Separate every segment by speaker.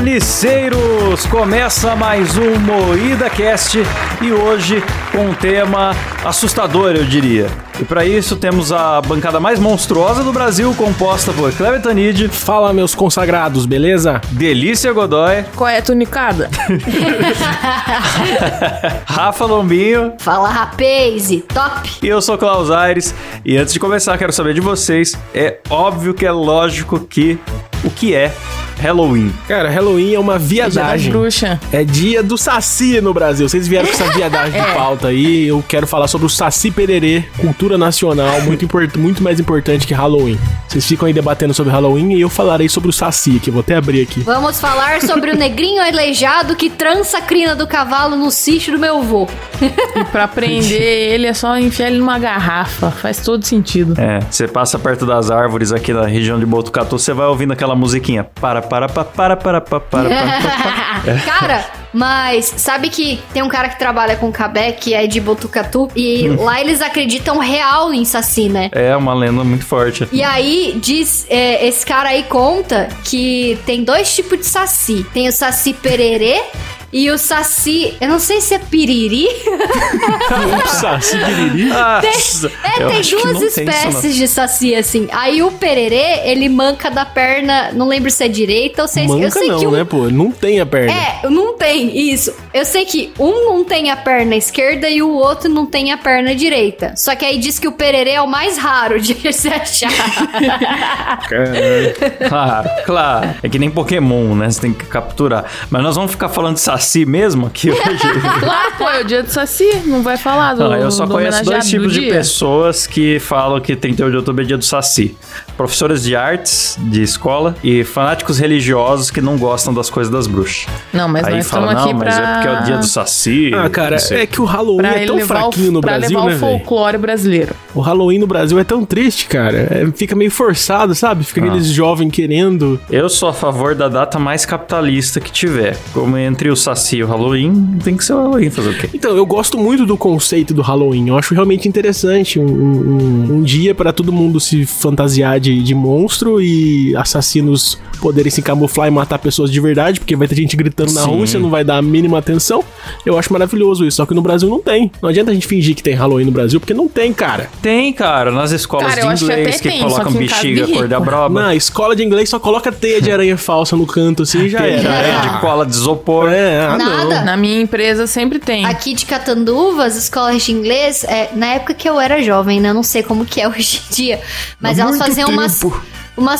Speaker 1: Carniceiros! Começa mais um Moída Cast e hoje com um tema assustador, eu diria. E para isso temos a bancada mais monstruosa do Brasil, composta por Cleber Tanid.
Speaker 2: Fala, meus consagrados, beleza?
Speaker 1: Delícia Godoy.
Speaker 3: Qual é a tunicada?
Speaker 1: Rafa Lombinho.
Speaker 4: Fala, rapaz, top!
Speaker 1: E eu sou Klaus Aires. E antes de começar, quero saber de vocês. É óbvio que é lógico que o que é Halloween.
Speaker 2: Cara, Halloween é uma viadagem.
Speaker 3: Dia da bruxa.
Speaker 2: É dia do Saci no Brasil. Vocês vieram com essa viadagem de pauta aí. Eu quero falar sobre o Saci Pererê, cultura nacional, muito, import muito mais importante que Halloween. Vocês ficam aí debatendo sobre Halloween e eu falarei sobre o Saci, que eu vou até abrir aqui.
Speaker 4: Vamos falar sobre o negrinho aleijado que trança a crina do cavalo no sítio do meu avô.
Speaker 3: E pra prender ele é só enfiar ele numa garrafa. Faz todo sentido.
Speaker 1: É, você passa perto das árvores aqui na região de Botucatu, você vai ouvindo aquela musiquinha. Para, para, para, para, para, para, para, para.
Speaker 4: Cara, mas sabe que tem um cara que trabalha com cabé, que é de Botucatu, e lá eles acreditam real em Saci, né?
Speaker 1: É uma lenda muito forte.
Speaker 4: E aí, diz, é, esse cara aí conta que tem dois tipos de saci. Tem o saci pererê e o saci, eu não sei se é piriri.
Speaker 2: o Saci Pererê.
Speaker 1: Ah,
Speaker 4: É,
Speaker 1: eu
Speaker 4: tem duas
Speaker 1: não tem
Speaker 4: espécies de saci, assim. Aí o pererê, ele manca da perna, não lembro se é direita ou se é esquerda.
Speaker 2: Manca não,
Speaker 4: que um...
Speaker 2: né, pô? Não tem a perna.
Speaker 4: É, não tem, isso. Eu sei que um não tem a perna esquerda e o outro não tem a perna direita. Só que aí diz que o pererê é o mais raro de se achar.
Speaker 1: Claro, claro. É que nem Pokémon, né? Você tem que capturar. Mas nós vamos ficar falando de Saci mesmo aqui hoje.
Speaker 3: Claro, pô, é o dia do Saci. Não vai falar do.
Speaker 1: Não, eu só
Speaker 3: do
Speaker 1: conheço dois tipos
Speaker 3: do
Speaker 1: de pessoas que falam que 38 de outubro é dia do Saci. Professores de artes de escola e fanáticos religiosos que não gostam das coisas das bruxas.
Speaker 3: Não, mas
Speaker 1: Aí
Speaker 3: nós
Speaker 1: fala,
Speaker 3: estamos aqui
Speaker 1: não,
Speaker 3: pra.
Speaker 1: mas é porque é o dia do Saci.
Speaker 2: Ah, cara,
Speaker 1: não
Speaker 2: é que o Halloween
Speaker 3: Pra
Speaker 2: é tão fraquinho
Speaker 3: o,
Speaker 2: no
Speaker 3: pra
Speaker 2: Brasil,
Speaker 3: levar
Speaker 2: né,
Speaker 3: o folclore brasileiro.
Speaker 2: O Halloween no Brasil é tão triste, cara. É, fica meio forçado, sabe? Fica
Speaker 1: Ah.
Speaker 2: aqueles jovens querendo.
Speaker 1: Eu sou a favor da data mais capitalista que tiver. Como entre o Saci e o Halloween, tem que ser o Halloween fazer o quê?
Speaker 2: Então, eu gosto muito do conceito do Halloween. Eu acho realmente interessante. Um, um- um dia para todo mundo se fantasiar de, de monstro e assassinos poderem se camuflar e matar pessoas de verdade, porque vai ter gente gritando na
Speaker 1: Sim.
Speaker 2: rua e você não vai dar a mínima atenção. Eu acho maravilhoso isso. Só que no Brasil não tem. Não adianta a gente fingir que tem Halloween no Brasil, porque não tem, cara.
Speaker 1: Tem, cara, nas escolas
Speaker 3: Cara,
Speaker 1: de inglês que,
Speaker 3: tem,
Speaker 1: colocam
Speaker 3: que
Speaker 1: bexiga, cor da broba.
Speaker 2: Na escola de inglês só coloca teia de aranha falsa no canto assim e já
Speaker 1: Tem
Speaker 2: era.
Speaker 1: areia de cola de isopor.
Speaker 2: É, ah, não.
Speaker 4: Nada.
Speaker 3: Na minha empresa sempre tem.
Speaker 4: Aqui de Catanduva, as escolas de inglês, é, na época que eu era jovem, né? Não sei como que é hoje em dia. Mas
Speaker 2: Há
Speaker 4: elas faziam
Speaker 2: tempo.
Speaker 4: umas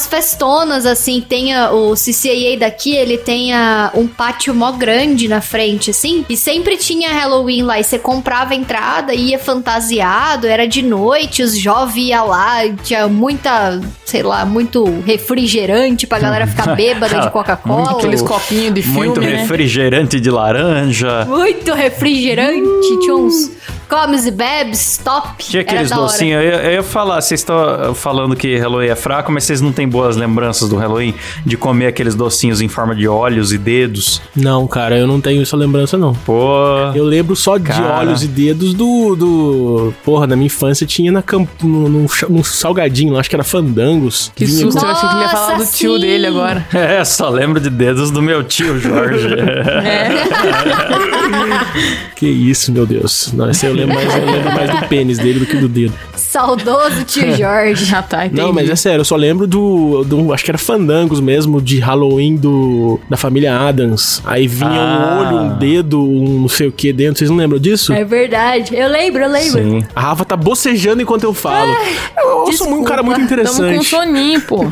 Speaker 4: festonas, assim. Tem a- o CCAA daqui, ele tem a- um pátio mó grande na frente, assim. E sempre tinha Halloween lá. E você comprava a entrada, ia fantasiado, era de noite, os jovens iam lá. Tinha muita, sei lá, muito refrigerante pra galera ficar bêbada de Coca-Cola.
Speaker 1: Muito-
Speaker 3: Aqueles copinhos de filme,
Speaker 1: Muito
Speaker 3: né?
Speaker 1: refrigerante de laranja.
Speaker 4: Muito refrigerante, tinha uns comes e bebes, top.
Speaker 1: Tinha aqueles docinhos. Eu, eu ia falar, vocês estão falando que Halloween é fraco, mas vocês não têm boas lembranças do Halloween de comer aqueles docinhos em forma de olhos e dedos.
Speaker 2: Não, cara, eu não tenho essa lembrança, não.
Speaker 1: Pô.
Speaker 2: Eu lembro só de
Speaker 1: Cara.
Speaker 2: olhos e dedos do. do porra, na minha infância tinha na camp, no, num, num salgadinho, acho que era fandangos.
Speaker 3: Que
Speaker 2: Vinha
Speaker 3: susto,
Speaker 2: com-
Speaker 3: eu achei que ele ia falar do
Speaker 4: Nossa,
Speaker 3: tio
Speaker 4: sim.
Speaker 3: dele agora.
Speaker 1: É, só lembro de dedos do meu tio Jorge.
Speaker 2: Que isso, meu Deus. Não, esse eu lembro mais, eu lembro mais do pênis dele do que do dedo.
Speaker 4: Saudoso tio Jorge.
Speaker 3: Já tá, entendi.
Speaker 2: Não, mas é sério, eu só lembro do, do. Acho que era fandangos mesmo, de Halloween do, da família Adams. Aí vinha
Speaker 1: Ah.
Speaker 2: um olho, um dedo, um não sei o que dentro. Vocês não lembram disso?
Speaker 4: É verdade. Eu lembro, eu lembro.
Speaker 1: Sim.
Speaker 2: A Rafa tá bocejando enquanto eu falo. eu eu sou um cara muito
Speaker 4: desculpa.
Speaker 3: Tamo com
Speaker 2: interessante.
Speaker 3: soninho, pô.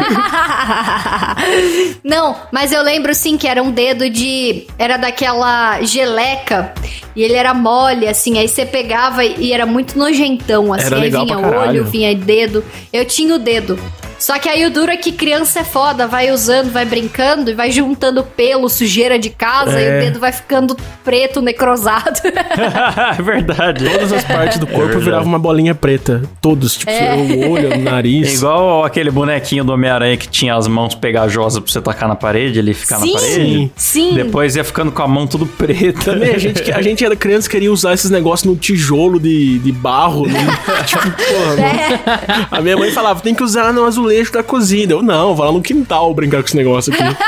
Speaker 4: Não, mas eu lembro sim que era um dedo de. Era daquela geleca. E ele era mole, assim. Aí você pegava e era muito nojentão, assim.
Speaker 2: Era
Speaker 4: aí
Speaker 2: legal
Speaker 4: vinha olho, vinha dedo. Eu tinha o dedo. Só que aí o duro é que criança é foda, vai usando, vai brincando e vai juntando pelo, sujeira de casa e
Speaker 2: É.
Speaker 4: o dedo vai ficando preto, necrosado.
Speaker 1: é verdade.
Speaker 2: Todas as partes do corpo
Speaker 1: verdade.
Speaker 2: viravam uma bolinha preta. Todos, tipo, o olho, o
Speaker 1: É
Speaker 2: nariz.
Speaker 1: igual aquele bonequinho do Homem-Aranha que tinha as mãos pegajosas pra você tacar na parede, ele ficar
Speaker 4: sim,
Speaker 1: na parede.
Speaker 4: sim.
Speaker 1: Depois ia ficando com a mão tudo preta.
Speaker 2: Também, a gente, a gente era criança queria usar esses negócios no tijolo de, de barro. né? tipo, porra,
Speaker 4: É.
Speaker 2: A minha mãe falava, tem que usar no azulejo azulejo da cozinha. Eu, não, vou lá no quintal brincar com esse negócio aqui.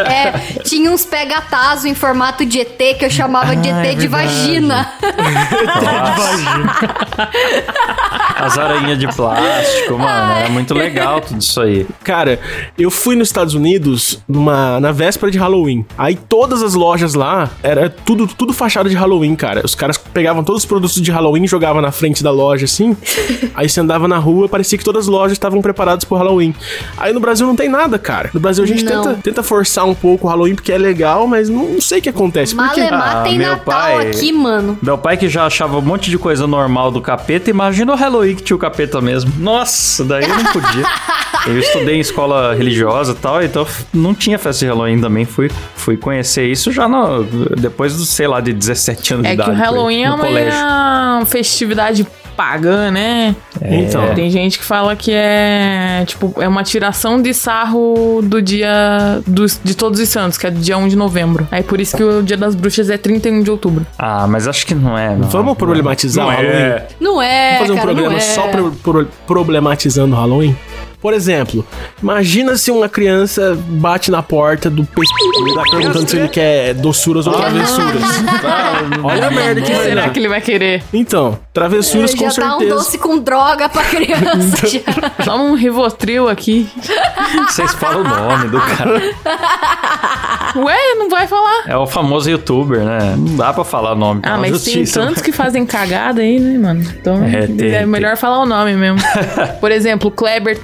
Speaker 4: É, tinha uns pegatazo em formato de ET que eu chamava de
Speaker 1: Ah,
Speaker 4: ET
Speaker 1: é
Speaker 4: de
Speaker 1: verdade.
Speaker 4: vagina.
Speaker 1: As aranhas de plástico, mano. Era muito legal tudo isso aí.
Speaker 2: Cara, eu fui nos Estados Unidos numa, na véspera de Halloween. Aí todas as lojas lá, era tudo, tudo fachada de Halloween, cara. Os caras pegavam todos os produtos de Halloween e jogavam na frente da loja, assim. aí você andava na rua, parecia que todas as lojas estavam preparadas pro Halloween. Aí no Brasil não tem nada, cara. No Brasil a gente
Speaker 4: Não.
Speaker 2: tenta, tenta forçar um pouco o Halloween porque é legal, mas não, não sei o que acontece.
Speaker 4: Malemar
Speaker 1: Ah,
Speaker 4: tem
Speaker 1: meu
Speaker 4: Natal
Speaker 1: pai-
Speaker 4: aqui, mano.
Speaker 1: Meu pai que já achava um monte de coisa normal do capeta, imagina o Halloween que tinha o capeta mesmo. Nossa, daí eu não podia. Eu estudei em escola religiosa e tal, então não tinha festa de Halloween também. Fui, fui conhecer isso já no, depois do, sei lá, de 17 anos
Speaker 3: É
Speaker 1: de
Speaker 3: que
Speaker 1: idade.
Speaker 3: o
Speaker 1: por aí,
Speaker 3: Halloween é
Speaker 1: colégio.
Speaker 3: uma festividade pagã, né?
Speaker 2: Então.
Speaker 3: Tem gente que fala que é, tipo, é uma tiração de sarro do dia dos, de Todos os Santos, que é dia 1 de novembro. Aí por isso que o dia das bruxas é 31 de outubro.
Speaker 1: Ah, mas acho que não é. Não.
Speaker 2: Vamos problematizar
Speaker 1: Não
Speaker 2: o Halloween?
Speaker 1: é.
Speaker 4: Não é,
Speaker 2: Vamos fazer um
Speaker 4: cara,
Speaker 2: programa
Speaker 4: não é.
Speaker 2: só pro- pro- problematizando o Halloween? Por exemplo, imagina se uma criança bate na porta do pescoço e tá perguntando se ele quer doçuras ou travessuras. Olha a merda
Speaker 3: O
Speaker 2: que vai
Speaker 3: será
Speaker 2: dar.
Speaker 3: que ele vai querer?
Speaker 2: Então, travessuras com
Speaker 4: Já dá um
Speaker 2: certeza.
Speaker 4: doce com droga pra criança. já.
Speaker 3: Só um Rivotril aqui.
Speaker 1: Vocês falam o nome do cara.
Speaker 3: Ué, não vai falar?
Speaker 1: É o famoso youtuber, né? Não dá pra falar o nome.
Speaker 3: Ah, mas
Speaker 1: justiça.
Speaker 3: tem tantos que fazem cagada aí, né, mano? Então
Speaker 1: É,
Speaker 3: é, melhor falar o nome mesmo. Por exemplo, Kleber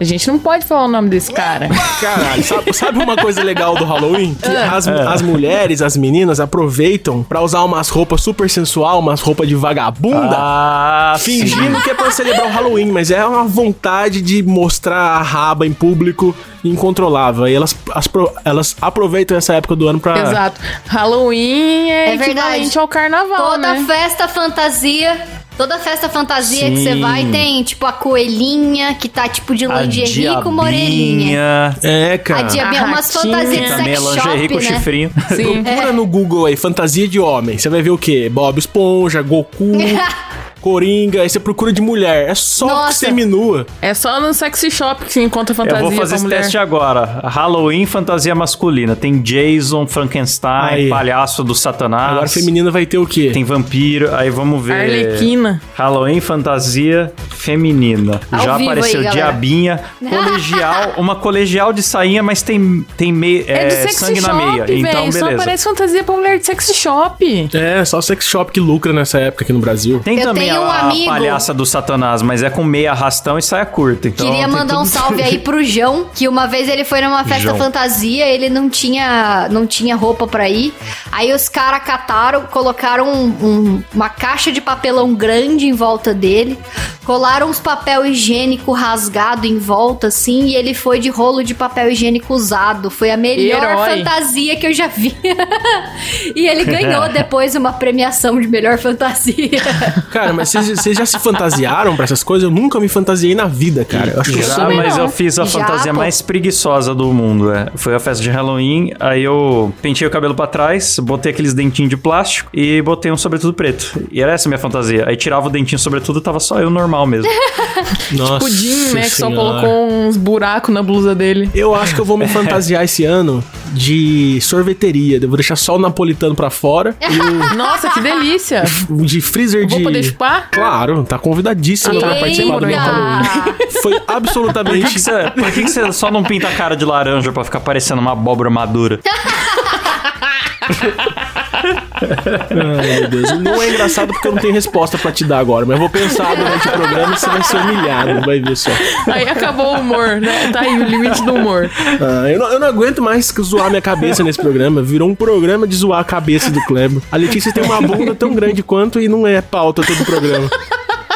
Speaker 3: A gente não pode falar o nome desse cara.
Speaker 2: Caralho, sabe, sabe uma coisa legal do Halloween? Que
Speaker 3: É.
Speaker 2: as, as mulheres, as meninas aproveitam pra usar umas roupas super sensual, umas roupas de vagabunda.
Speaker 1: Ah,
Speaker 2: Fingindo que é pra celebrar o Halloween, mas é uma vontade de mostrar a raba em público incontrolável. E elas, as elas aproveitam essa época do ano pra.
Speaker 3: Exato. Halloween é,
Speaker 4: É verdade.
Speaker 3: equivalente ao carnaval,
Speaker 4: Toda
Speaker 3: né?
Speaker 4: festa fantasia. Toda festa fantasia que você
Speaker 1: Sim.
Speaker 4: vai tem, tipo, a coelhinha que tá, tipo, de
Speaker 1: A
Speaker 4: lingerie com uma orelhinha.
Speaker 2: É,
Speaker 4: A
Speaker 2: cara.
Speaker 4: diabinha,
Speaker 3: A
Speaker 4: umas fantasias de
Speaker 1: é
Speaker 4: sex
Speaker 1: lingerie
Speaker 4: shop,
Speaker 1: com
Speaker 4: né?
Speaker 1: chifrinho.
Speaker 3: Sim.
Speaker 2: Procura no Google aí, fantasia de homem. Você vai ver o quê? Bob Esponja, Goku, Coringa. Aí você procura de mulher. É só
Speaker 4: Nossa.
Speaker 2: seminua.
Speaker 3: É só no sexy shop que se encontra fantasia
Speaker 1: Eu vou fazer esse
Speaker 3: mulher.
Speaker 1: teste agora. Halloween, fantasia masculina. Tem Jason, Frankenstein,
Speaker 2: Aí.
Speaker 1: palhaço do Satanás.
Speaker 2: Agora feminina vai ter o quê?
Speaker 1: Tem vampiro. Aí vamos ver.
Speaker 3: Arlequina.
Speaker 1: Halloween, fantasia feminina.
Speaker 4: Ao
Speaker 1: Já apareceu
Speaker 4: aí,
Speaker 1: diabinha, colegial, uma colegial de sainha, mas tem, tem meia,
Speaker 3: É,
Speaker 1: é,
Speaker 3: do sexy
Speaker 1: sangue
Speaker 3: shop,
Speaker 1: na meia. Então,
Speaker 3: velho. Só
Speaker 1: beleza.
Speaker 3: aparece fantasia pra mulher de sexy shop.
Speaker 2: É, só sex shop que lucra nessa época aqui no Brasil.
Speaker 1: Tem
Speaker 4: Eu
Speaker 1: também
Speaker 4: tenho um
Speaker 1: a,
Speaker 4: amigo-
Speaker 1: palhaça do Satanás, mas é com meia arrastão e saia curta. Então
Speaker 4: Queria
Speaker 1: tem
Speaker 4: mandar um salve aí pro João, que uma vez ele foi numa festa
Speaker 1: João.
Speaker 4: fantasia, ele não tinha, não tinha roupa pra ir. Aí os caras cataram, colocaram um- um- uma caixa de papelão grande em volta dele, colaram uns papel higiênico rasgado em volta, assim, e ele foi de rolo de papel higiênico usado. Foi a melhor
Speaker 3: Herói.
Speaker 4: fantasia que eu já vi. e ele ganhou depois uma premiação de melhor fantasia.
Speaker 2: Cara, mas vocês já se fantasiaram pra essas coisas? Eu nunca me fantasiei na vida, cara. Eu acho que
Speaker 1: Já,
Speaker 3: também
Speaker 1: mas
Speaker 3: não.
Speaker 1: eu fiz a
Speaker 4: Já,
Speaker 1: fantasia
Speaker 4: pô.
Speaker 1: mais preguiçosa do mundo, é. Foi a festa de Halloween, aí eu pentei o cabelo pra trás, botei aqueles dentinhos de plástico e botei um sobretudo preto. E era essa a minha fantasia. Aí tirava o dentinho sobretudo e tava só eu normal mesmo.
Speaker 2: Nossa
Speaker 3: Pudim, né? Que só colocou uns buracos na blusa dele.
Speaker 2: Eu acho que eu vou me fantasiar esse ano de sorveteria. Eu vou deixar só o napolitano pra fora e
Speaker 3: Nossa, que delícia.
Speaker 2: o de freezer de...
Speaker 3: Vou poder chupar?
Speaker 2: Claro, tá convidadíssimo pra participar do
Speaker 4: Eita!
Speaker 2: Halloween. Foi
Speaker 1: Por que,
Speaker 2: absolutamente...
Speaker 1: que você, por que que você só não pinta a cara de laranja pra ficar parecendo uma abóbora madura?
Speaker 2: Ai, meu Deus. Não é engraçado porque eu não tenho resposta pra te dar agora, mas eu vou pensar durante o programa e você vai ser humilhado, vai ver só.
Speaker 3: Aí acabou o humor, né? Tá aí o limite do humor.
Speaker 2: Ah, eu, não, eu não aguento mais zoar minha cabeça nesse programa. Virou um programa de zoar a cabeça do Kleber. A Letícia tem uma bunda tão grande quanto e não é pauta todo o programa.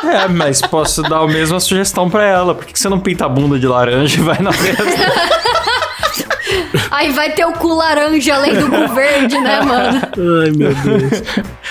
Speaker 1: É, mas posso dar a mesma sugestão pra ela. Por que que você não pinta a bunda de laranja e vai na festa?
Speaker 4: Aí vai ter o cu laranja além do cu verde, né, mano?
Speaker 2: Ai, meu Deus.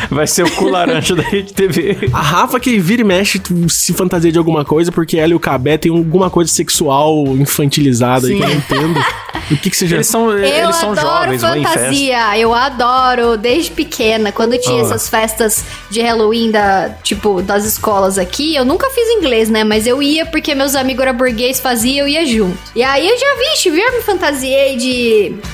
Speaker 1: Vai ser o cu laranja da Rede TV.
Speaker 2: A Rafa que vira e mexe se fantasia de alguma coisa porque ela e o Cabé tem alguma coisa sexual infantilizada aí
Speaker 3: Sim.
Speaker 2: que eu não entendo. O que que você já...
Speaker 1: Eles são,
Speaker 4: Eu
Speaker 1: eles são
Speaker 4: adoro
Speaker 1: jovens,
Speaker 4: fantasia, eu adoro desde pequena. Quando tinha
Speaker 2: Ah.
Speaker 4: essas festas de Halloween da, tipo, das escolas aqui, eu nunca fiz inglês, né? Mas eu ia porque meus amigos eram burguês, faziam, eu ia junto. E aí eu já vi, já me fantasiei de,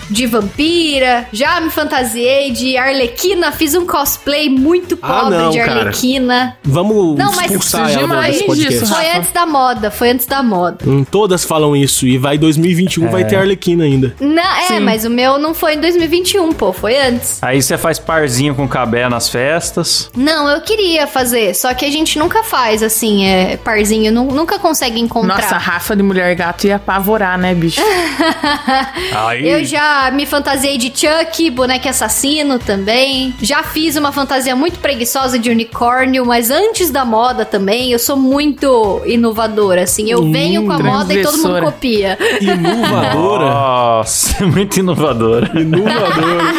Speaker 4: de vampira, já me fantasiei de arlequina, fiz um cosplay muito
Speaker 2: Ah,
Speaker 4: pobre
Speaker 2: não,
Speaker 4: de
Speaker 2: cara.
Speaker 4: arlequina.
Speaker 2: Vamos
Speaker 4: Não, mas
Speaker 2: expulsar ela
Speaker 3: mais
Speaker 2: desse podcast.
Speaker 3: disso,
Speaker 4: Foi antes da moda, foi antes da moda.
Speaker 2: Hum, todas falam isso. E vai 2021, vai ter Arlequina ainda.
Speaker 4: Não, é,
Speaker 3: Sim.
Speaker 4: mas o meu não foi em 2021, pô, foi antes.
Speaker 1: Aí você faz parzinho com cabé nas festas.
Speaker 4: Não, eu queria fazer, só que a gente nunca faz assim, é parzinho, nu- nunca consegue encontrar.
Speaker 3: Nossa, a Rafa de mulher gato ia apavorar, né, bicho?
Speaker 1: Aí,
Speaker 4: Eu já me fantasiei de Chuck, boneco assassino também. Já fiz uma fantasia muito preguiçosa de unicórnio, mas antes da moda também. Eu sou muito inovadora, assim. Eu
Speaker 2: Hum,
Speaker 4: venho com a moda e todo mundo copia.
Speaker 2: Inovadora.
Speaker 1: Nossa, muito inovadora.
Speaker 2: Inovadora.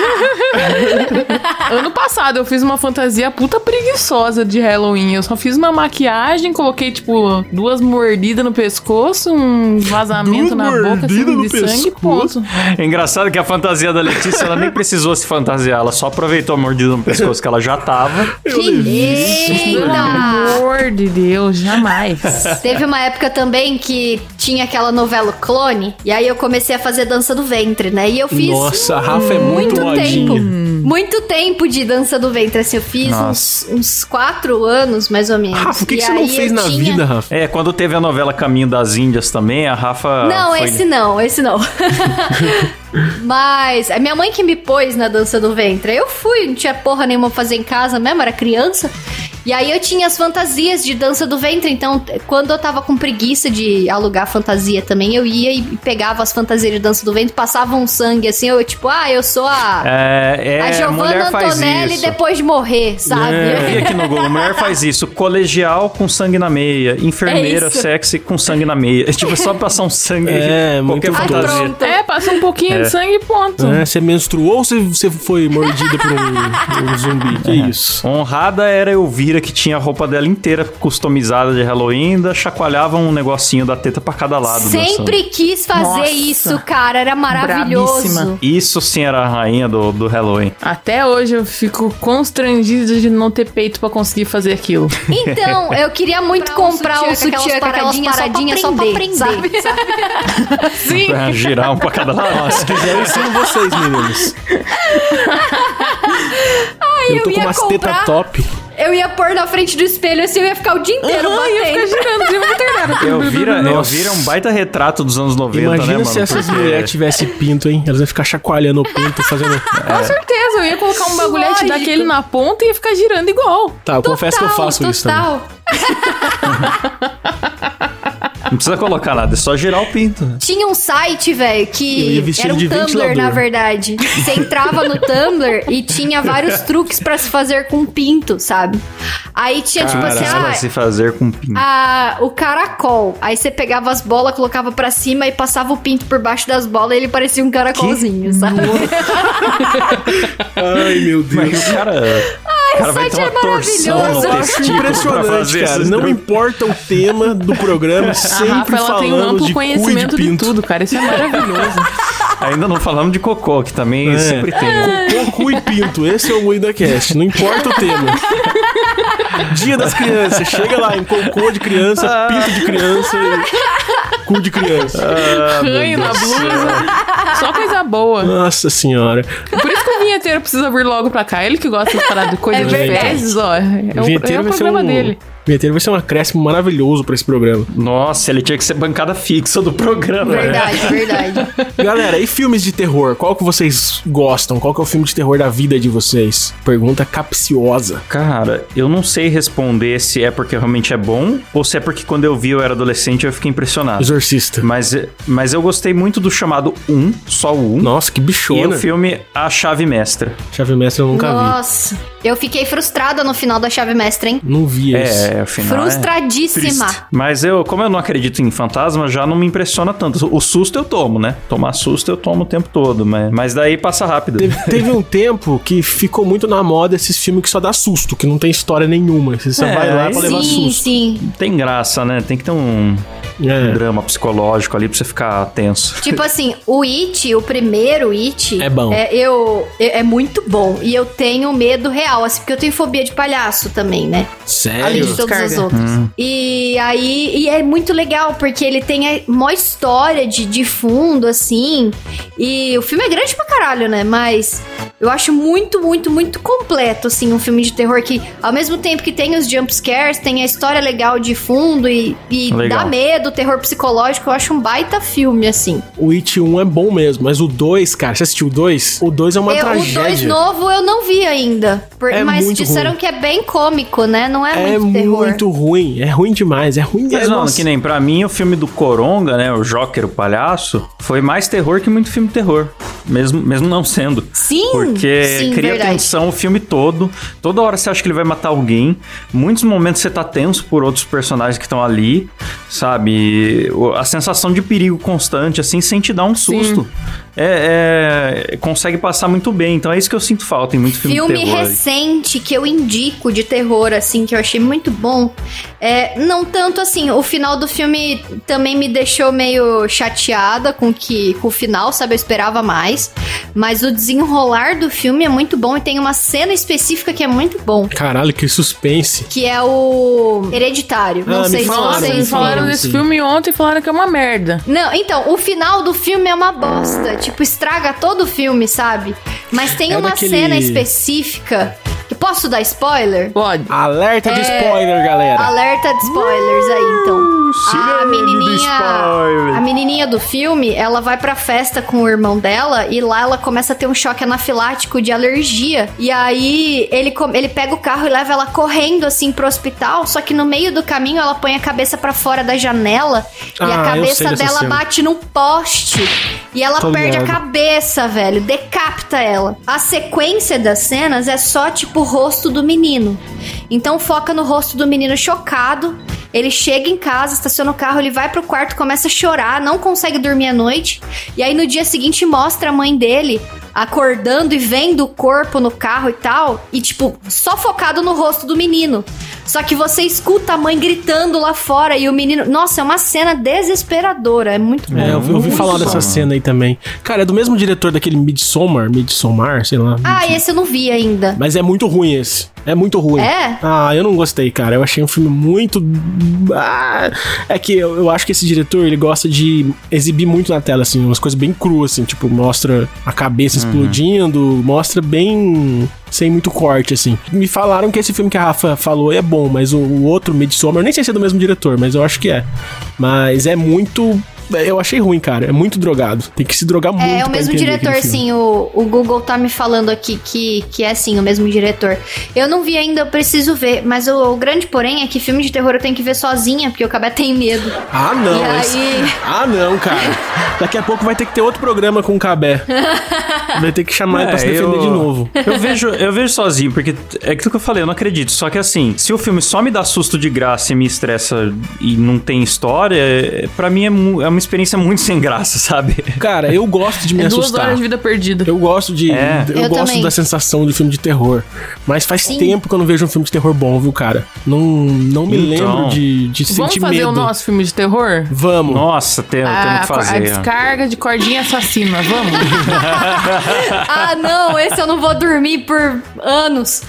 Speaker 3: ano passado eu fiz uma fantasia puta preguiçosa de Halloween. Eu só fiz uma maquiagem, coloquei, tipo, duas mordidas no pescoço, um vazamento
Speaker 2: Duas
Speaker 3: na boca, assim,
Speaker 2: no
Speaker 3: de sangue,
Speaker 2: pescoço?
Speaker 3: ponto.
Speaker 1: É engraçado que a fantasia da Letícia, ela nem precisou se fantasiar, ela só aproveitou a mordida no pescoço que ela já tava.
Speaker 4: Que linda!
Speaker 3: Pelo amor de Deus, jamais.
Speaker 4: Teve uma época também que tinha aquela novela Clone, e aí eu comecei a fazer dança do ventre, né? E eu fiz
Speaker 2: Nossa, a Rafa é muito,
Speaker 4: muito
Speaker 2: modinha.
Speaker 4: tempo. Muito tempo de dança do ventre. Assim, eu fiz uns, uns quatro anos, mais ou menos.
Speaker 2: Rafa, o que, que você não fez na
Speaker 4: tinha-
Speaker 2: vida, Rafa?
Speaker 1: É, quando teve a novela Caminho das Índias também, a Rafa.
Speaker 4: Não,
Speaker 1: foi-
Speaker 4: esse não, esse não. Mas a minha mãe que me pôs na dança do ventre. Eu fui, não tinha porra nenhuma pra fazer em casa mesmo, era criança. E aí eu tinha as fantasias de dança do ventre. Então, quando eu tava com preguiça de alugar fantasia também, eu ia e pegava as fantasias de dança do ventre, passava um sangue assim, eu tipo, ah, eu sou a.
Speaker 1: É, é
Speaker 4: a
Speaker 1: mulher
Speaker 4: Giovanna Antonelli depois de morrer, sabe?
Speaker 2: É.
Speaker 1: Eu vi aqui no Google, mulher faz isso. Colegial com sangue na meia. Enfermeira
Speaker 4: É
Speaker 1: sexy com sangue na meia. É tipo, só passar um sangue.
Speaker 2: É,
Speaker 1: qualquer
Speaker 2: muito
Speaker 4: Ai,
Speaker 1: fantasia.
Speaker 4: pronto.
Speaker 3: É, passa um pouquinho
Speaker 1: É.
Speaker 3: de sangue e ponto.
Speaker 2: É, você menstruou ou você, você foi mordida por um, um zumbi? Que isso?
Speaker 1: Honrada era a Que tinha a roupa dela inteira customizada de Halloween, ainda chacoalhava um negocinho da teta pra cada lado. dançando.
Speaker 4: Sempre quis fazer
Speaker 3: Nossa.
Speaker 4: isso, cara. Era maravilhoso.
Speaker 3: Brabíssima.
Speaker 1: Isso sim era a rainha do, do Halloween.
Speaker 3: Até hoje eu fico constrangida de não ter peito pra conseguir fazer aquilo.
Speaker 4: Então, eu queria muito comprar um sutiã com aquelas paradinhas só pra aprender, sabe?
Speaker 3: Sim.
Speaker 1: Pra girar um pra cada lado.
Speaker 2: Se quiser, eu ensino vocês, meninos. eu tô
Speaker 4: eu
Speaker 2: com
Speaker 4: ia
Speaker 2: umas
Speaker 4: comprar-
Speaker 2: tetas top.
Speaker 4: Eu ia pôr na frente do espelho assim, eu ia ficar o dia inteiro
Speaker 3: Aham, ia ficar
Speaker 4: batendo.
Speaker 3: girando, de muito retardado.
Speaker 1: Elvira,
Speaker 2: Nossa.
Speaker 1: Elvira é um baita retrato dos anos 90, né,
Speaker 2: Imagina
Speaker 1: mano?
Speaker 2: se essas
Speaker 1: Porque-
Speaker 2: mulheres tivessem pinto, hein? Elas iam ficar chacoalhando o pinto, fazendo.
Speaker 3: Com certeza, eu ia colocar um bagulhete
Speaker 4: Lógico.
Speaker 3: daquele na ponta e ia ficar girando igual.
Speaker 2: Tá, eu confesso que eu faço isso também.
Speaker 4: total.
Speaker 1: Não precisa colocar nada, é só girar o pinto. né?
Speaker 4: Tinha um site, velho, que era um
Speaker 2: de
Speaker 4: Tumblr,
Speaker 2: ventilador.
Speaker 4: na verdade. Você entrava no Tumblr e tinha vários truques pra se fazer com pinto, sabe? Aí tinha tipo assim,
Speaker 1: Pra
Speaker 4: ah,
Speaker 1: se fazer com pinto.
Speaker 4: a- o caracol. Aí você pegava as bolas, colocava pra cima e passava o pinto por baixo das bolas e ele parecia um caracolzinho, sabe?
Speaker 2: Ai, meu Deus.
Speaker 1: Mas o cara, o cara vai
Speaker 4: site
Speaker 1: ter
Speaker 4: é
Speaker 1: uma torção no
Speaker 4: maravilhoso.
Speaker 2: Eu acho
Speaker 1: testículo pra
Speaker 2: impressionante,
Speaker 1: fazer
Speaker 2: cara. Não importa o tema do programa,
Speaker 3: A
Speaker 2: sempre
Speaker 3: Rafa, ela tem um amplo
Speaker 2: de cu e
Speaker 3: conhecimento
Speaker 2: de
Speaker 3: de,
Speaker 2: pinto.
Speaker 3: tudo, cara. Isso é maravilhoso.
Speaker 1: Ainda não falamos de cocô, que também
Speaker 2: É.
Speaker 1: sempre tem.
Speaker 2: Cocô, cu e pinto. Esse é o Moída Cast. Não importa o tema. Dia das crianças. Chega lá em cocô de criança, pinto de criança e cu de criança.
Speaker 3: Ranho na blusa. Só coisa boa.
Speaker 2: Nossa senhora.
Speaker 3: Por isso que o vinheteiro precisa vir logo pra cá. Ele que gosta de parar de coisa
Speaker 4: É
Speaker 3: de fezes, ó. É o, é o problema
Speaker 2: um...
Speaker 3: dele.
Speaker 2: Vinheteiro vai ser um acréscimo maravilhoso pra esse programa.
Speaker 1: Nossa, ele tinha que ser bancada fixa do programa. né?
Speaker 4: Verdade, verdade.
Speaker 2: Galera, e filmes de terror? Qual que vocês gostam? Qual que é o filme de terror da vida de vocês? Pergunta capciosa.
Speaker 1: Cara, eu não sei responder se é porque realmente é bom ou se é porque quando eu vi eu era adolescente eu fiquei impressionado.
Speaker 2: Exorcista.
Speaker 1: Mas, mas eu gostei muito do chamado 1, só o 1.
Speaker 2: Nossa, que
Speaker 1: E
Speaker 2: bichona.
Speaker 1: o filme A Chave Mestra.
Speaker 2: Chave Mestre eu nunca vi.
Speaker 4: Nossa. Eu fiquei frustrada no final da chave mestra, hein?
Speaker 2: Não vi esse.
Speaker 1: É, afinal. é
Speaker 4: Frustradíssima.
Speaker 1: triste. Mas eu, como eu não acredito em fantasma, já não me impressiona tanto. O susto eu tomo, né? Tomar susto eu tomo o tempo todo, mas, mas daí passa rápido.
Speaker 2: Teve, teve um tempo que ficou muito na moda esses filmes que só dá susto, que não tem história nenhuma. Você só
Speaker 1: É,
Speaker 2: vai lá
Speaker 1: aí
Speaker 2: pra levar
Speaker 4: sim,
Speaker 2: susto.
Speaker 4: sim.
Speaker 1: Não tem graça, né? Tem que ter um
Speaker 2: É.
Speaker 1: drama psicológico ali pra você ficar tenso.
Speaker 4: Tipo assim, o It, o primeiro It...
Speaker 2: É bom.
Speaker 4: É, eu, é, é muito bom. E eu tenho medo real, assim, porque eu tenho fobia de palhaço também, né? Além de
Speaker 2: Sério?
Speaker 4: todos os outros.
Speaker 1: Hum.
Speaker 4: E aí, e é muito legal, porque ele tem a mó história de, de fundo, assim. E o filme é grande pra caralho, né? Mas eu acho muito, muito, muito completo, assim, um filme de terror que, ao mesmo tempo que tem os jump scares, tem a história legal de fundo e, e dá medo, terror psicológico. Eu acho um baita filme, assim.
Speaker 2: O It 1 é bom mesmo, mas o 2, cara, você assistiu o 2? O 2 é uma
Speaker 4: Eu- o
Speaker 2: tragédia.
Speaker 4: 2 novo eu não vi ainda. por-
Speaker 2: É
Speaker 4: mas
Speaker 2: muito
Speaker 4: disseram
Speaker 2: ruim.
Speaker 4: que é bem cômico, né? Não é,
Speaker 2: É
Speaker 4: muito terror.
Speaker 2: muito ruim, é ruim demais, é ruim.
Speaker 1: Mas
Speaker 2: é,
Speaker 1: não, que nem pra mim o filme do Coronga, né? O Joker, o palhaço, foi mais terror que muito filme de terror. Mesmo, mesmo não sendo.
Speaker 4: Sim,
Speaker 1: Porque
Speaker 4: sim,
Speaker 1: cria
Speaker 4: verdade.
Speaker 1: tensão o filme todo. Toda hora você acha que ele vai matar alguém. Muitos momentos você tá tenso por outros personagens que estão ali, sabe? O- A sensação de perigo constante, assim, sem te dar um susto. É, é- consegue passar muito bem. Então é isso que eu sinto falta em muito filme,
Speaker 4: Filme
Speaker 1: terror. aí.
Speaker 4: recente que eu indico de terror, assim, que eu achei muito bom. É, não tanto assim, o final do filme também me deixou meio chateada com, que, com o final, sabe? Eu esperava mais. Mas o desenrolar do filme é muito bom e tem uma cena específica que é muito bom.
Speaker 2: Caralho, que suspense.
Speaker 4: Que é o Hereditário. Não
Speaker 2: Ah, me
Speaker 4: sei se
Speaker 2: falaram,
Speaker 4: vocês
Speaker 2: me
Speaker 3: Vocês falaram desse filme ontem e falaram que é uma merda.
Speaker 4: Não, então, o final do filme é uma bosta. Tipo, estraga todo o filme, sabe? Mas tem
Speaker 2: É
Speaker 4: uma
Speaker 2: daquele-
Speaker 4: cena específica. Posso dar spoiler?
Speaker 3: Pode.
Speaker 2: Alerta de
Speaker 4: É,
Speaker 2: spoiler, galera.
Speaker 4: Alerta de spoilers aí, então. A menininha, a menininha do filme, ela vai pra festa com o irmão dela e lá ela começa a ter um choque anafilático de alergia. E aí ele, ele pega o carro e leva ela correndo assim pro hospital, só que no meio do caminho ela põe a cabeça pra fora da janela e
Speaker 2: Ah,
Speaker 4: a
Speaker 2: eu sei
Speaker 4: cabeça dela
Speaker 2: cena.
Speaker 4: bate num poste. E ela
Speaker 2: Tô
Speaker 4: perde a
Speaker 2: ligado.
Speaker 4: cabeça, velho, decapita ela. A sequência das cenas é só tipo o rosto do menino. Então foca no rosto do menino chocado. Ele chega em casa, estaciona o carro, ele vai pro quarto, começa a chorar, não consegue dormir à noite. E aí no dia seguinte mostra a mãe dele acordando e vendo o corpo no carro e tal. E tipo, só focado no rosto do menino. Só que você escuta a mãe gritando lá fora e o menino. Nossa, é uma cena desesperadora. É muito bom.
Speaker 2: É, eu, eu ouvi
Speaker 1: Muito
Speaker 2: falar
Speaker 1: bom.
Speaker 2: dessa cena aí também. Cara, é do mesmo diretor daquele Midsommar, Midsommar, sei lá.
Speaker 4: Ah, esse eu não vi ainda.
Speaker 2: Mas é muito ruim esse. É muito ruim.
Speaker 4: É?
Speaker 2: Ah, eu não gostei, cara. Eu achei um filme muito. Ah, é que eu, eu acho que esse diretor, ele gosta de exibir muito na tela, assim, umas coisas bem cruas, assim, tipo, mostra a cabeça explodindo, mostra bem. sem muito corte, assim. Me falaram que esse filme que a Rafa falou é bom, mas o, o outro, Midsommar, eu nem sei se é do mesmo diretor, mas eu acho que é. Mas é muito. Eu achei ruim, cara. É muito drogado. Tem que se drogar muito.
Speaker 4: É, é o mesmo diretor, sim. O, o Google tá me falando aqui que, que é sim o mesmo diretor. Eu não vi ainda, eu preciso ver. Mas o, o grande porém é que filme de terror eu tenho que ver sozinha, porque o Cabé tem medo.
Speaker 2: Ah, não.
Speaker 4: E
Speaker 2: esse-
Speaker 4: aí-
Speaker 2: Ah, não, cara. Daqui a pouco vai ter que ter outro programa com o Cabé. Vai ter que chamar ele pra se
Speaker 1: É,
Speaker 2: defender
Speaker 1: eu-
Speaker 2: de novo.
Speaker 1: Eu vejo, eu vejo sozinho, porque é aquilo que eu falei, eu não acredito. Só que assim, se o filme só me dá susto de graça e me estressa e não tem história, é- pra mim é, é uma experiência muito sem graça, sabe?
Speaker 2: Cara, eu gosto de me
Speaker 3: É duas
Speaker 2: assustar.
Speaker 3: horas de vida perdida.
Speaker 2: Eu gosto de.
Speaker 1: É.
Speaker 2: Eu,
Speaker 4: Eu
Speaker 2: gosto
Speaker 4: também.
Speaker 2: da sensação de filme de terror. Mas faz
Speaker 4: Sim.
Speaker 2: tempo que eu não vejo um filme de terror bom, viu, cara? Não, não me
Speaker 1: Então.
Speaker 2: lembro de, de
Speaker 3: Vamos
Speaker 2: sentir
Speaker 3: fazer
Speaker 2: medo.
Speaker 3: o nosso filme de terror?
Speaker 2: Vamos.
Speaker 1: Nossa, tem, temos
Speaker 3: a,
Speaker 1: que
Speaker 3: a
Speaker 1: fazer.
Speaker 3: descarga de cordinha assassina, vamos?
Speaker 4: ah, não, esse eu não vou dormir por anos.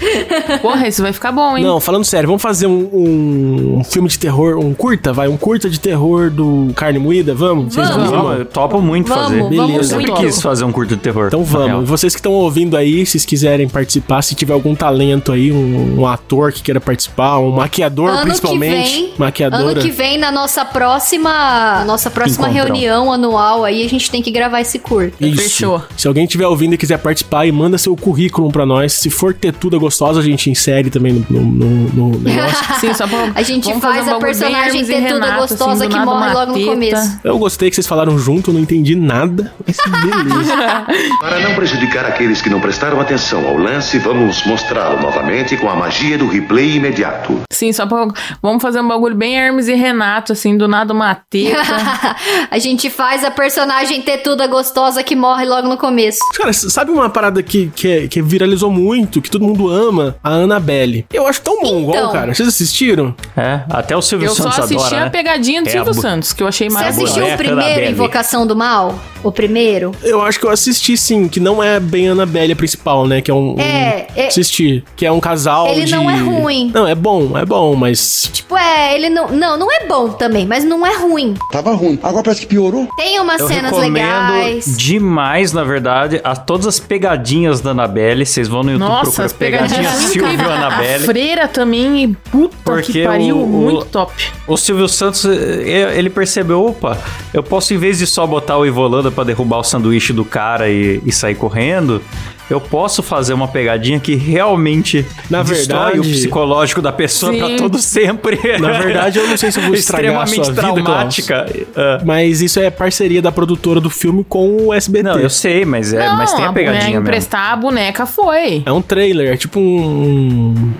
Speaker 3: Porra, isso vai ficar bom, hein?
Speaker 2: Não, falando sério, vamos fazer um, um filme de terror, um curta, vai, um curta de terror do Carne Moída, vamos? Vocês
Speaker 4: Vamos.
Speaker 2: animam?
Speaker 1: Não, eu topo muito
Speaker 4: Vamos,
Speaker 1: fazer.
Speaker 4: vamos
Speaker 1: eu sempre quis fazer um curto de terror.
Speaker 2: Então vamos.
Speaker 1: real.
Speaker 2: Vocês que estão ouvindo aí, se vocês quiserem participar, se tiver algum talento aí, um, um ator que queira participar, um maquiador
Speaker 4: ano que
Speaker 2: principalmente.
Speaker 4: vem,
Speaker 2: maquiadora.
Speaker 4: ano que vem na nossa próxima, nossa próxima
Speaker 1: Encontrão.
Speaker 4: reunião anual aí a gente tem que gravar esse curto.
Speaker 2: Isso.
Speaker 3: Fechou.
Speaker 2: Se alguém estiver ouvindo e quiser participar, e manda seu currículo pra nós. Se for ter tudo gostosa, a gente insere também no, no, no- no negócio.
Speaker 3: Sim, só pra,
Speaker 4: A gente
Speaker 3: vamos
Speaker 4: faz
Speaker 3: um
Speaker 4: a personagem ter tudo
Speaker 3: Renato,
Speaker 4: gostosa
Speaker 3: assim,
Speaker 4: que morre logo no começo.
Speaker 2: Eu gostei que vocês falaram junto, não entendi nada. Mas beleza.
Speaker 5: Para não prejudicar aqueles que não prestaram atenção ao lance, vamos mostrá-lo novamente com a magia do replay imediato.
Speaker 3: Sim, só pra. Vamos fazer um bagulho bem Hermes e Renato, assim, do nada uma teta.
Speaker 4: a gente faz a personagem ter tudo gostosa que morre logo no começo.
Speaker 2: Cara, sabe uma parada que, que, é- que viralizou muito, que todo mundo ama? A Annabelle. Eu acho tão bom igual,
Speaker 4: Então.
Speaker 2: cara. Vocês assistiram?
Speaker 1: É, até o Silvio
Speaker 3: Eu só
Speaker 1: Santos
Speaker 3: assisti
Speaker 1: adora,
Speaker 3: a
Speaker 1: né?
Speaker 3: pegadinha do
Speaker 1: É a
Speaker 3: Silvio
Speaker 1: bu-
Speaker 3: Santos, que eu achei
Speaker 4: Você
Speaker 3: maravilhoso.
Speaker 4: Assistiu o primeiro. Invocação do Mal? O primeiro?
Speaker 2: Eu acho que eu assisti sim, que não é bem a Annabelle a principal, né? Que é um. um-
Speaker 4: É, é-
Speaker 2: Assisti. Que é um casal.
Speaker 4: Ele
Speaker 2: de...
Speaker 4: não é ruim.
Speaker 2: Não, é bom, é bom, mas.
Speaker 4: Tipo, é, ele não. Não, não é bom também, mas não é ruim.
Speaker 6: Tava ruim. Agora parece que piorou.
Speaker 4: Tem umas
Speaker 1: Eu
Speaker 4: cenas legais.
Speaker 1: demais, na verdade, a todas as pegadinhas da Annabelle. Vocês vão no YouTube
Speaker 3: Nossa,
Speaker 1: procurar
Speaker 3: as pegadinhas
Speaker 1: Silvio
Speaker 3: incríveis. A
Speaker 1: Annabelle.
Speaker 3: freira também, e puta
Speaker 1: Porque
Speaker 3: que pariu,
Speaker 1: o- o-
Speaker 3: muito top.
Speaker 1: O Silvio Santos, eh, ele percebeu, opa, eu posso, em vez de só botar o Ivolanda pra derrubar o sanduíche do cara e, e sair correndo, eu posso fazer uma pegadinha que realmente
Speaker 2: Na
Speaker 1: destrói
Speaker 2: verdade-
Speaker 1: o psicológico da pessoa
Speaker 3: Sim.
Speaker 1: pra todo sempre.
Speaker 2: Na verdade, eu não sei se eu vou estragar a
Speaker 1: Extremamente
Speaker 2: sua vida,
Speaker 1: traumática. Ah.
Speaker 2: Mas isso é parceria da produtora do filme com o SBT.
Speaker 1: Não, eu sei, mas, é,
Speaker 3: não,
Speaker 1: mas tem a
Speaker 3: boneca-
Speaker 1: pegadinha mesmo.
Speaker 3: emprestar a boneca foi.
Speaker 2: É um trailer, é tipo um.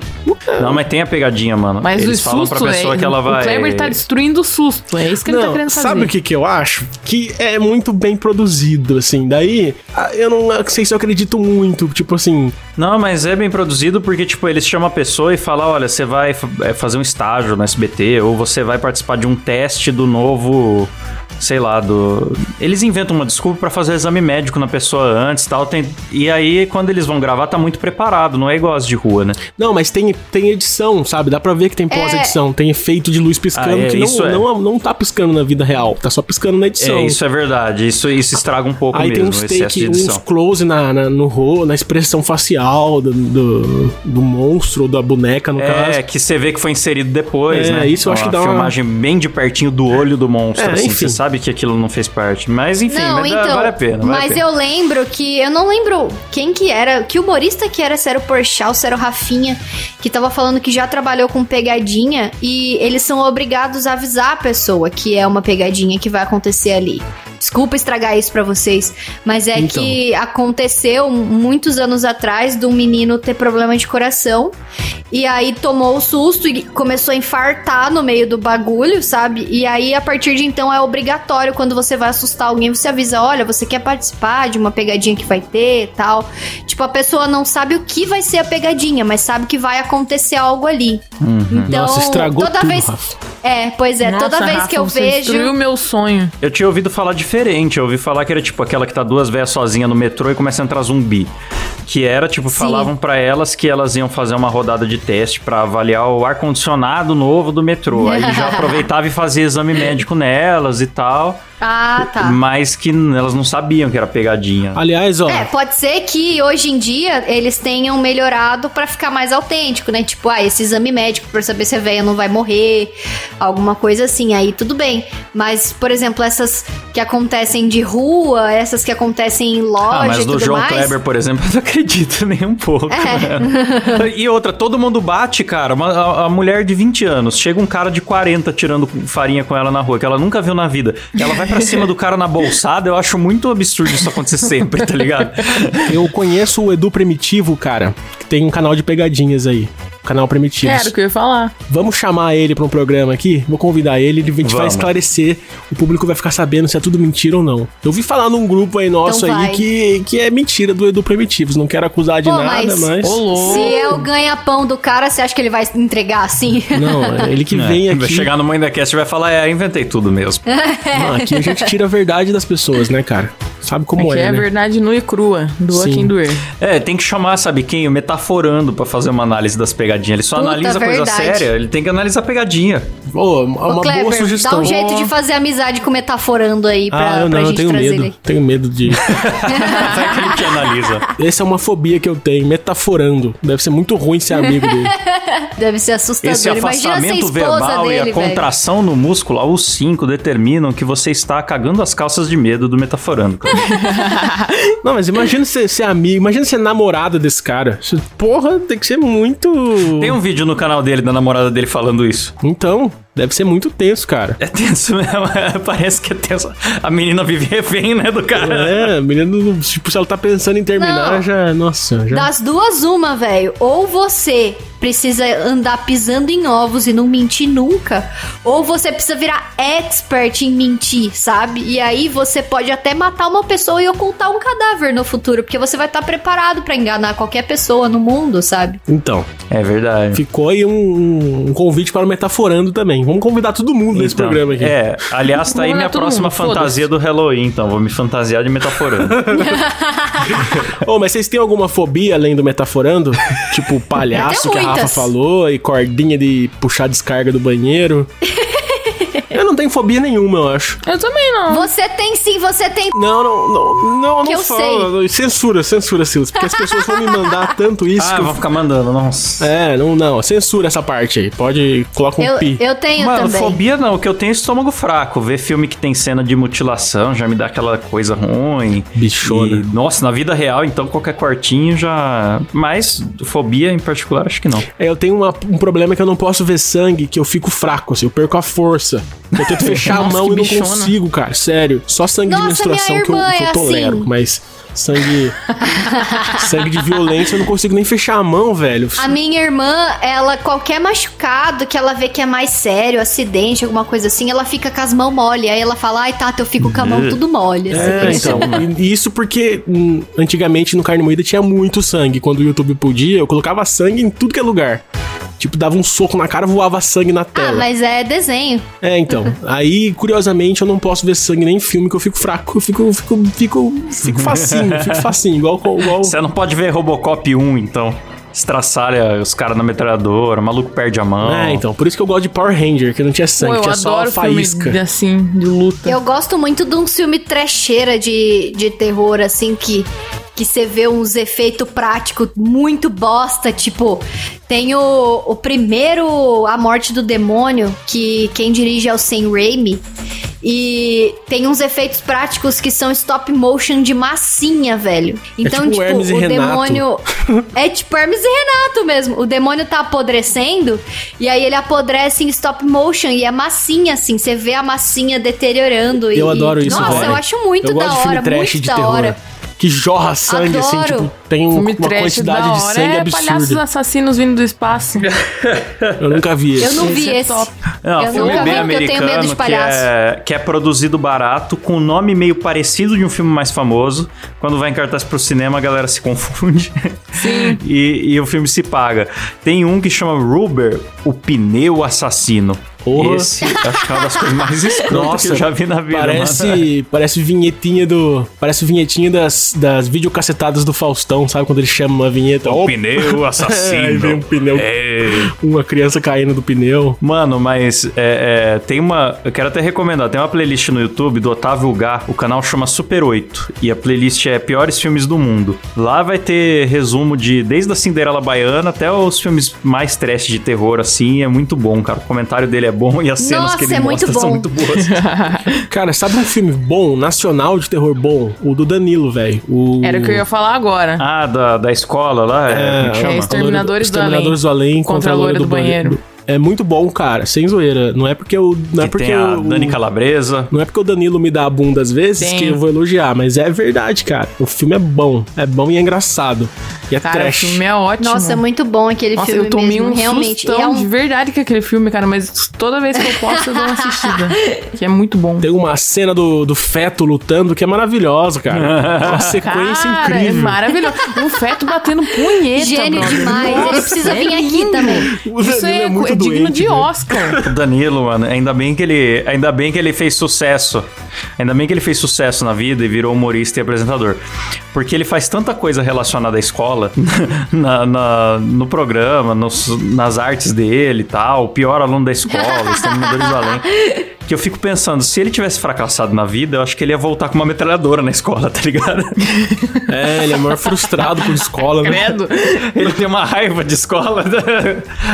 Speaker 1: Não, mas tem a pegadinha, mano.
Speaker 3: Mas
Speaker 1: Eles
Speaker 3: o
Speaker 1: falam
Speaker 3: susto
Speaker 1: pra pessoa
Speaker 3: é,
Speaker 1: que ela vai...
Speaker 3: O Kleber tá destruindo o susto. É isso que ele tá
Speaker 2: Não,
Speaker 3: querendo fazer.
Speaker 2: sabe o que, que eu acho? Que é muito bem produzido, assim. Daí, ah, eu não sei se eu acredito muito. Tipo assim,
Speaker 1: Não, mas é bem produzido porque, tipo, eles chamam a pessoa e falam, olha, você vai é, fazer um estágio no SBT ou você vai participar de um teste do novo, sei lá, do... Eles inventam uma desculpa pra fazer exame médico na pessoa antes e tal. Tem... E aí, quando eles vão gravar, tá muito preparado, não é igual as de rua, né?
Speaker 2: Não, mas tem, tem edição, sabe? Dá pra ver que tem pós-edição. Tem efeito de luz piscando
Speaker 1: Ah, é,
Speaker 2: que não,
Speaker 1: isso é.
Speaker 2: não, não tá piscando na vida real. Tá só piscando na edição.
Speaker 1: É, isso é verdade. Isso, isso estraga um pouco
Speaker 2: Aí tem
Speaker 1: mesmo,
Speaker 2: uns
Speaker 1: o excesso de
Speaker 2: take, uns close na, na- no na expressão facial do, do, do monstro, ou da boneca, no
Speaker 1: É,
Speaker 2: caso.
Speaker 1: que você vê que foi inserido depois,
Speaker 2: É,
Speaker 1: né?
Speaker 2: isso eu acho que dá uma-
Speaker 1: filmagem bem de pertinho do olho do monstro,
Speaker 2: É,
Speaker 1: assim.
Speaker 2: enfim.
Speaker 1: Você sabe que aquilo não fez parte. Mas, enfim,
Speaker 4: não,
Speaker 1: mas dá-
Speaker 4: então.
Speaker 1: vale a pena. Vale
Speaker 4: mas
Speaker 1: a pena.
Speaker 4: eu lembro que. Eu não lembro quem que era. Que humorista que era, se era o Porchat, se era o Rafinha, que tava falando que já trabalhou com pegadinha e eles são obrigados a avisar a pessoa que é uma pegadinha que vai acontecer ali. Desculpa estragar isso pra vocês, mas é
Speaker 2: Então.
Speaker 4: que aconteceu muitos anos atrás de um menino ter problema de coração e aí tomou o susto e começou a infartar no meio do bagulho, sabe? E aí a partir de então é obrigatório quando você vai assustar alguém, você avisa, olha, você quer participar de uma pegadinha que vai ter, tal. Tipo, a pessoa não sabe o que vai ser a pegadinha, mas sabe que vai acontecer algo ali. Então,
Speaker 2: Nossa, estragou
Speaker 4: toda
Speaker 2: tudo,
Speaker 4: vez
Speaker 2: Rafa.
Speaker 4: É, pois é,
Speaker 3: Nossa,
Speaker 4: toda vez
Speaker 3: Rafa,
Speaker 4: que eu
Speaker 3: você
Speaker 4: vejo
Speaker 3: destruiu o meu sonho.
Speaker 1: Eu tinha ouvido falar diferente. Eu ouvi falar que era tipo aquela que tá duas velhas sozinha no metrô e começa a entrar zumbi. Que era, tipo,
Speaker 4: Sim.
Speaker 1: falavam pra elas que elas iam fazer uma rodada de teste pra avaliar o ar-condicionado novo do metrô. Aí já aproveitava e fazia exame médico nelas e tal.
Speaker 4: Ah, tá.
Speaker 1: Mas que elas não sabiam que era pegadinha.
Speaker 2: Aliás, ó.
Speaker 4: É, pode ser que hoje em dia eles tenham melhorado pra ficar mais autêntico, né? Tipo, ah, esse exame médico pra saber se a velha não vai morrer, alguma coisa assim, aí tudo bem. Mas, por exemplo, essas que acontecem de rua, essas que acontecem em loja
Speaker 1: Ah, mas
Speaker 4: e
Speaker 1: do
Speaker 4: tudo
Speaker 1: João
Speaker 4: mais.
Speaker 1: Kleber, por exemplo, eu não acredito nem um pouco.
Speaker 4: É.
Speaker 1: né? e outra, todo mundo bate, cara. Uma, a, a mulher de 20 anos, chega um cara de 40 tirando farinha com ela na rua, que ela nunca viu na vida. Ela vai pra cima do cara na bolsada, eu acho muito absurdo isso acontecer sempre, tá ligado?
Speaker 2: Eu conheço o Edu Primitivo, cara, que tem um canal de pegadinhas aí. Canal Primitivos.
Speaker 3: Era o que eu ia falar.
Speaker 2: Vamos chamar ele pra um programa aqui? Vou convidar ele, ele- a gente vai
Speaker 1: Vamos.
Speaker 2: esclarecer. O público vai ficar sabendo se é tudo mentira ou não. Eu vi falar num grupo aí nosso
Speaker 4: Então
Speaker 2: aí
Speaker 4: vai.
Speaker 2: que, que é mentira do Edu Primitivos. Não quero acusar de
Speaker 4: Pô,
Speaker 2: nada,
Speaker 4: mas-
Speaker 2: mas.
Speaker 3: Ô, louco.
Speaker 4: Se é o ganha-pão do cara, você acha que ele vai entregar assim?
Speaker 2: Não, é ele que
Speaker 1: É,
Speaker 2: vem
Speaker 1: Vai
Speaker 2: aqui.
Speaker 1: chegar no Mãe da Cast e vai falar, é, inventei tudo mesmo.
Speaker 2: Não, aqui a gente tira a verdade das pessoas, né, cara? Sabe como
Speaker 3: Aqui
Speaker 2: é,
Speaker 3: é,
Speaker 2: né?
Speaker 3: verdade nua e crua. Doa
Speaker 2: Sim.
Speaker 3: quem doer.
Speaker 1: É, tem que chamar, sabe quem? O Metaforando pra fazer uma análise das pegadinhas pegadinha. Ele só
Speaker 4: Puta,
Speaker 1: analisa coisa
Speaker 4: verdade.
Speaker 1: séria, ele tem que analisar pegadinha.
Speaker 2: Ô, uma boa sugestão.
Speaker 4: dá um jeito de fazer amizade com o Metaforando aí pra,
Speaker 2: Ah, eu
Speaker 4: pra
Speaker 2: não, eu
Speaker 4: gente
Speaker 2: tenho
Speaker 4: trazer
Speaker 2: medo.
Speaker 4: ele.
Speaker 2: Tenho medo de.
Speaker 1: Vai que ele te analisa.
Speaker 2: Essa é uma fobia que eu tenho, metaforando. Deve ser muito ruim ser amigo dele.
Speaker 4: Deve ser assustador.
Speaker 1: Esse
Speaker 4: Imagina ser
Speaker 1: afastamento verbal
Speaker 4: dele,
Speaker 1: e a
Speaker 4: velho.
Speaker 1: contração no músculo ao 5 determinam que você está cagando as calças de medo do metaforando.
Speaker 2: Não, mas imagina ser, ser amigo, imagina ser namorada desse cara. Porra, tem que ser muito.
Speaker 1: Tem um vídeo no canal dele, da namorada dele, falando isso.
Speaker 2: Então, deve ser muito tenso, cara.
Speaker 1: É tenso mesmo, parece que é tenso. A menina vive refém, né, do cara.
Speaker 2: É, a menina, tipo, se ela tá pensando em terminar,
Speaker 4: Não.
Speaker 2: já. Nossa, já.
Speaker 4: Das duas, uma, velho. Ou você precisa andar pisando em ovos e não mentir nunca, ou você precisa virar expert em mentir, sabe? E aí você pode até matar uma pessoa e ocultar um cadáver no futuro, porque você vai estar preparado pra enganar qualquer pessoa no mundo, sabe?
Speaker 2: Então,
Speaker 1: É verdade.
Speaker 2: ficou aí um, um convite para o Metaforando também. Vamos convidar todo mundo nesse
Speaker 1: Então,
Speaker 2: programa aqui.
Speaker 1: É, aliás, tá aí minha próxima
Speaker 3: mundo,
Speaker 1: fantasia do Halloween, então. Vou me fantasiar de metaforando.
Speaker 2: Ô, mas vocês têm alguma fobia além do Metaforando? tipo, palhaço que a Rafa falou e cordinha de puxar descarga do banheiro. Tenho fobia nenhuma, eu acho.
Speaker 3: Eu também não.
Speaker 4: Você tem sim, você tem.
Speaker 2: Não, não, não, não,
Speaker 4: Que
Speaker 2: não
Speaker 4: eu
Speaker 2: fala. Censura, censura, Silas. Porque as pessoas vão me mandar tanto isso
Speaker 1: ah,
Speaker 2: que eu
Speaker 1: vou ficar mandando, nossa.
Speaker 2: É, não, não, censura essa parte aí. Pode, coloca um
Speaker 4: Eu,
Speaker 2: pi.
Speaker 4: eu tenho
Speaker 1: Mano,
Speaker 4: também.
Speaker 1: fobia não, o que eu tenho é estômago fraco. Ver filme que tem cena de mutilação já me dá aquela coisa ruim.
Speaker 2: Bichona.
Speaker 1: E, nossa, na vida real, então qualquer cortinho já. Mas fobia em particular, acho que não.
Speaker 2: É, eu tenho uma- um problema que eu não posso ver sangue, que eu fico fraco, assim, eu perco a força. Eu tento fechar a
Speaker 3: Nossa,
Speaker 2: mão
Speaker 3: que
Speaker 2: e não consigo, cara. Sério. Só sangue
Speaker 4: Nossa,
Speaker 2: de menstruação que eu, que eu
Speaker 4: é
Speaker 2: tolero.
Speaker 4: assim.
Speaker 2: Mas sangue. sangue de violência eu não consigo nem fechar a mão, velho.
Speaker 4: A minha irmã, ela, qualquer machucado que ela vê que é mais sério, acidente, alguma coisa assim, ela fica com as mãos mole. Aí ela fala, ai, Tata, eu fico com a mão tudo mole. Assim.
Speaker 2: É, então. E isso porque hum, antigamente no Carne Moída tinha muito sangue. Quando o YouTube podia, eu colocava sangue em tudo que é lugar. Tipo, dava um soco na cara, voava sangue na tela.
Speaker 4: Ah, mas é desenho.
Speaker 2: É, então. Aí, curiosamente, eu não posso ver sangue nem em filme, que eu fico fraco. Eu fico, fico, fico, fico facinho, fico facinho. Igual, igual...
Speaker 1: Você não pode ver Robocop 1, então. Estraçalha os caras na metralhadora, o maluco perde a mão.
Speaker 2: É, então. Por isso que eu gosto de Power Ranger, que não tinha
Speaker 3: Pô,
Speaker 2: sangue,
Speaker 3: eu
Speaker 2: tinha só faísca.
Speaker 3: filme assim, de luta.
Speaker 4: Eu gosto muito de um filme trecheira de, de terror, assim, que que você vê uns efeitos práticos muito bosta, tipo, tem o, o primeiro A Morte do Demônio, que quem dirige é o Sam Raimi, e tem uns efeitos práticos que são stop motion de massinha, velho. Então,
Speaker 2: tipo
Speaker 4: tipo,
Speaker 2: e
Speaker 4: o
Speaker 2: Renato.
Speaker 4: demônio é tipo Hermes e Renato mesmo. O demônio tá apodrecendo e aí ele apodrece em stop motion e é massinha, assim. Você vê a massinha deteriorando.
Speaker 2: Eu
Speaker 4: e,
Speaker 2: adoro isso,
Speaker 4: Nossa,
Speaker 2: velho.
Speaker 4: eu acho muito
Speaker 2: eu
Speaker 4: da hora, muito
Speaker 2: de
Speaker 4: da
Speaker 2: terror.
Speaker 4: hora.
Speaker 2: Que jorra sangue, assim,
Speaker 4: Adoro.
Speaker 2: tipo, tem um- uma
Speaker 3: trash
Speaker 2: quantidade
Speaker 3: da
Speaker 2: de sangue
Speaker 3: é palhaços
Speaker 2: absurda.
Speaker 3: assassinos vindo do espaço.
Speaker 2: Eu nunca vi
Speaker 4: Eu
Speaker 2: esse.
Speaker 4: não vi
Speaker 3: Esse é
Speaker 4: esse.
Speaker 3: top.
Speaker 1: Não,
Speaker 4: eu
Speaker 1: filme
Speaker 4: nunca vi
Speaker 1: bem
Speaker 4: porque eu tenho medo de
Speaker 1: americano que é, que é produzido barato, com nome meio parecido de um filme mais famoso. Quando vai em cartaz pro cinema, a galera se confunde.
Speaker 3: Sim.
Speaker 1: e, e o filme se paga. Tem um que chama Ruber, o pneu assassino.
Speaker 2: Porra.
Speaker 1: Esse acho que é uma das coisas mais escrotas que eu já vi na vida. mano.
Speaker 2: Parece, parece vinhetinha do. Parece vinhetinha das, das videocassetadas do Faustão, sabe? Quando ele chama uma vinheta.
Speaker 1: O pneu assassino.
Speaker 2: Aí vem um pneu.
Speaker 1: É.
Speaker 2: Uma criança caindo do pneu.
Speaker 1: Mano, mas é, é, tem uma. Eu quero até recomendar. Tem uma playlist no YouTube do Otávio Gá. O canal chama Super 8. E a playlist é Piores Filmes do Mundo. Lá vai ter resumo de desde a Cinderela Baiana até os filmes mais trash de terror, assim. É muito bom, cara. O comentário dele é bom e as cenas
Speaker 4: Nossa,
Speaker 1: que ele
Speaker 4: é muito
Speaker 1: mostra são
Speaker 4: bom.
Speaker 1: muito boas.
Speaker 2: Cara, sabe um filme bom, nacional de terror bom? O do Danilo, velho. O...
Speaker 3: Era o que eu ia falar agora.
Speaker 1: ah, da, da escola lá? É,
Speaker 3: é
Speaker 1: chama?
Speaker 3: Exterminadores do
Speaker 2: Exterminadores do Além
Speaker 3: Contra a loira do banheiro.
Speaker 2: É muito bom, cara, sem zoeira. Não é porque eu. Não é
Speaker 1: Que
Speaker 2: porque
Speaker 1: tem a
Speaker 2: eu,
Speaker 1: Dani Calabresa.
Speaker 2: Não é porque o Danilo me dá a bunda às vezes
Speaker 3: Tem.
Speaker 2: que eu vou elogiar, mas é verdade, cara. O filme é bom. É bom e é engraçado. E é
Speaker 3: Cara,
Speaker 2: trash.
Speaker 3: o filme é ótimo.
Speaker 4: Nossa, é muito bom aquele
Speaker 3: Nossa,
Speaker 4: filme
Speaker 3: eu tomei
Speaker 4: mesmo,
Speaker 3: um
Speaker 4: realmente.
Speaker 3: sustão
Speaker 4: E é um-
Speaker 3: de verdade com aquele filme, cara, mas toda vez que eu posso eu dou uma assistida. que é muito bom.
Speaker 2: Tem uma cena do, do feto lutando que é maravilhosa, cara. uma sequência
Speaker 3: Cara,
Speaker 2: incrível.
Speaker 3: é maravilhoso. Um feto batendo punheta,
Speaker 4: Gênio
Speaker 3: brother.
Speaker 4: demais. Ele
Speaker 3: Nossa,
Speaker 4: precisa
Speaker 3: é
Speaker 4: vir aqui também.
Speaker 2: O
Speaker 3: Isso é,
Speaker 2: é muito
Speaker 3: é digno
Speaker 2: doente,
Speaker 3: de
Speaker 2: viu?
Speaker 3: Oscar.
Speaker 1: O Danilo, mano, ainda bem que ele, ainda bem que ele fez sucesso. Ainda bem que ele fez sucesso na vida e virou humorista e apresentador. Porque ele faz tanta coisa relacionada à escola, na, na- no programa, nos- nas artes dele e tal, o pior aluno da escola, exterminadores do além. Que eu fico pensando, se ele tivesse fracassado na vida, eu acho que ele ia voltar com uma metralhadora na escola, tá ligado?
Speaker 2: É, ele é maior frustrado com escola, né?
Speaker 3: Credo.
Speaker 1: Ele tem uma raiva de escola,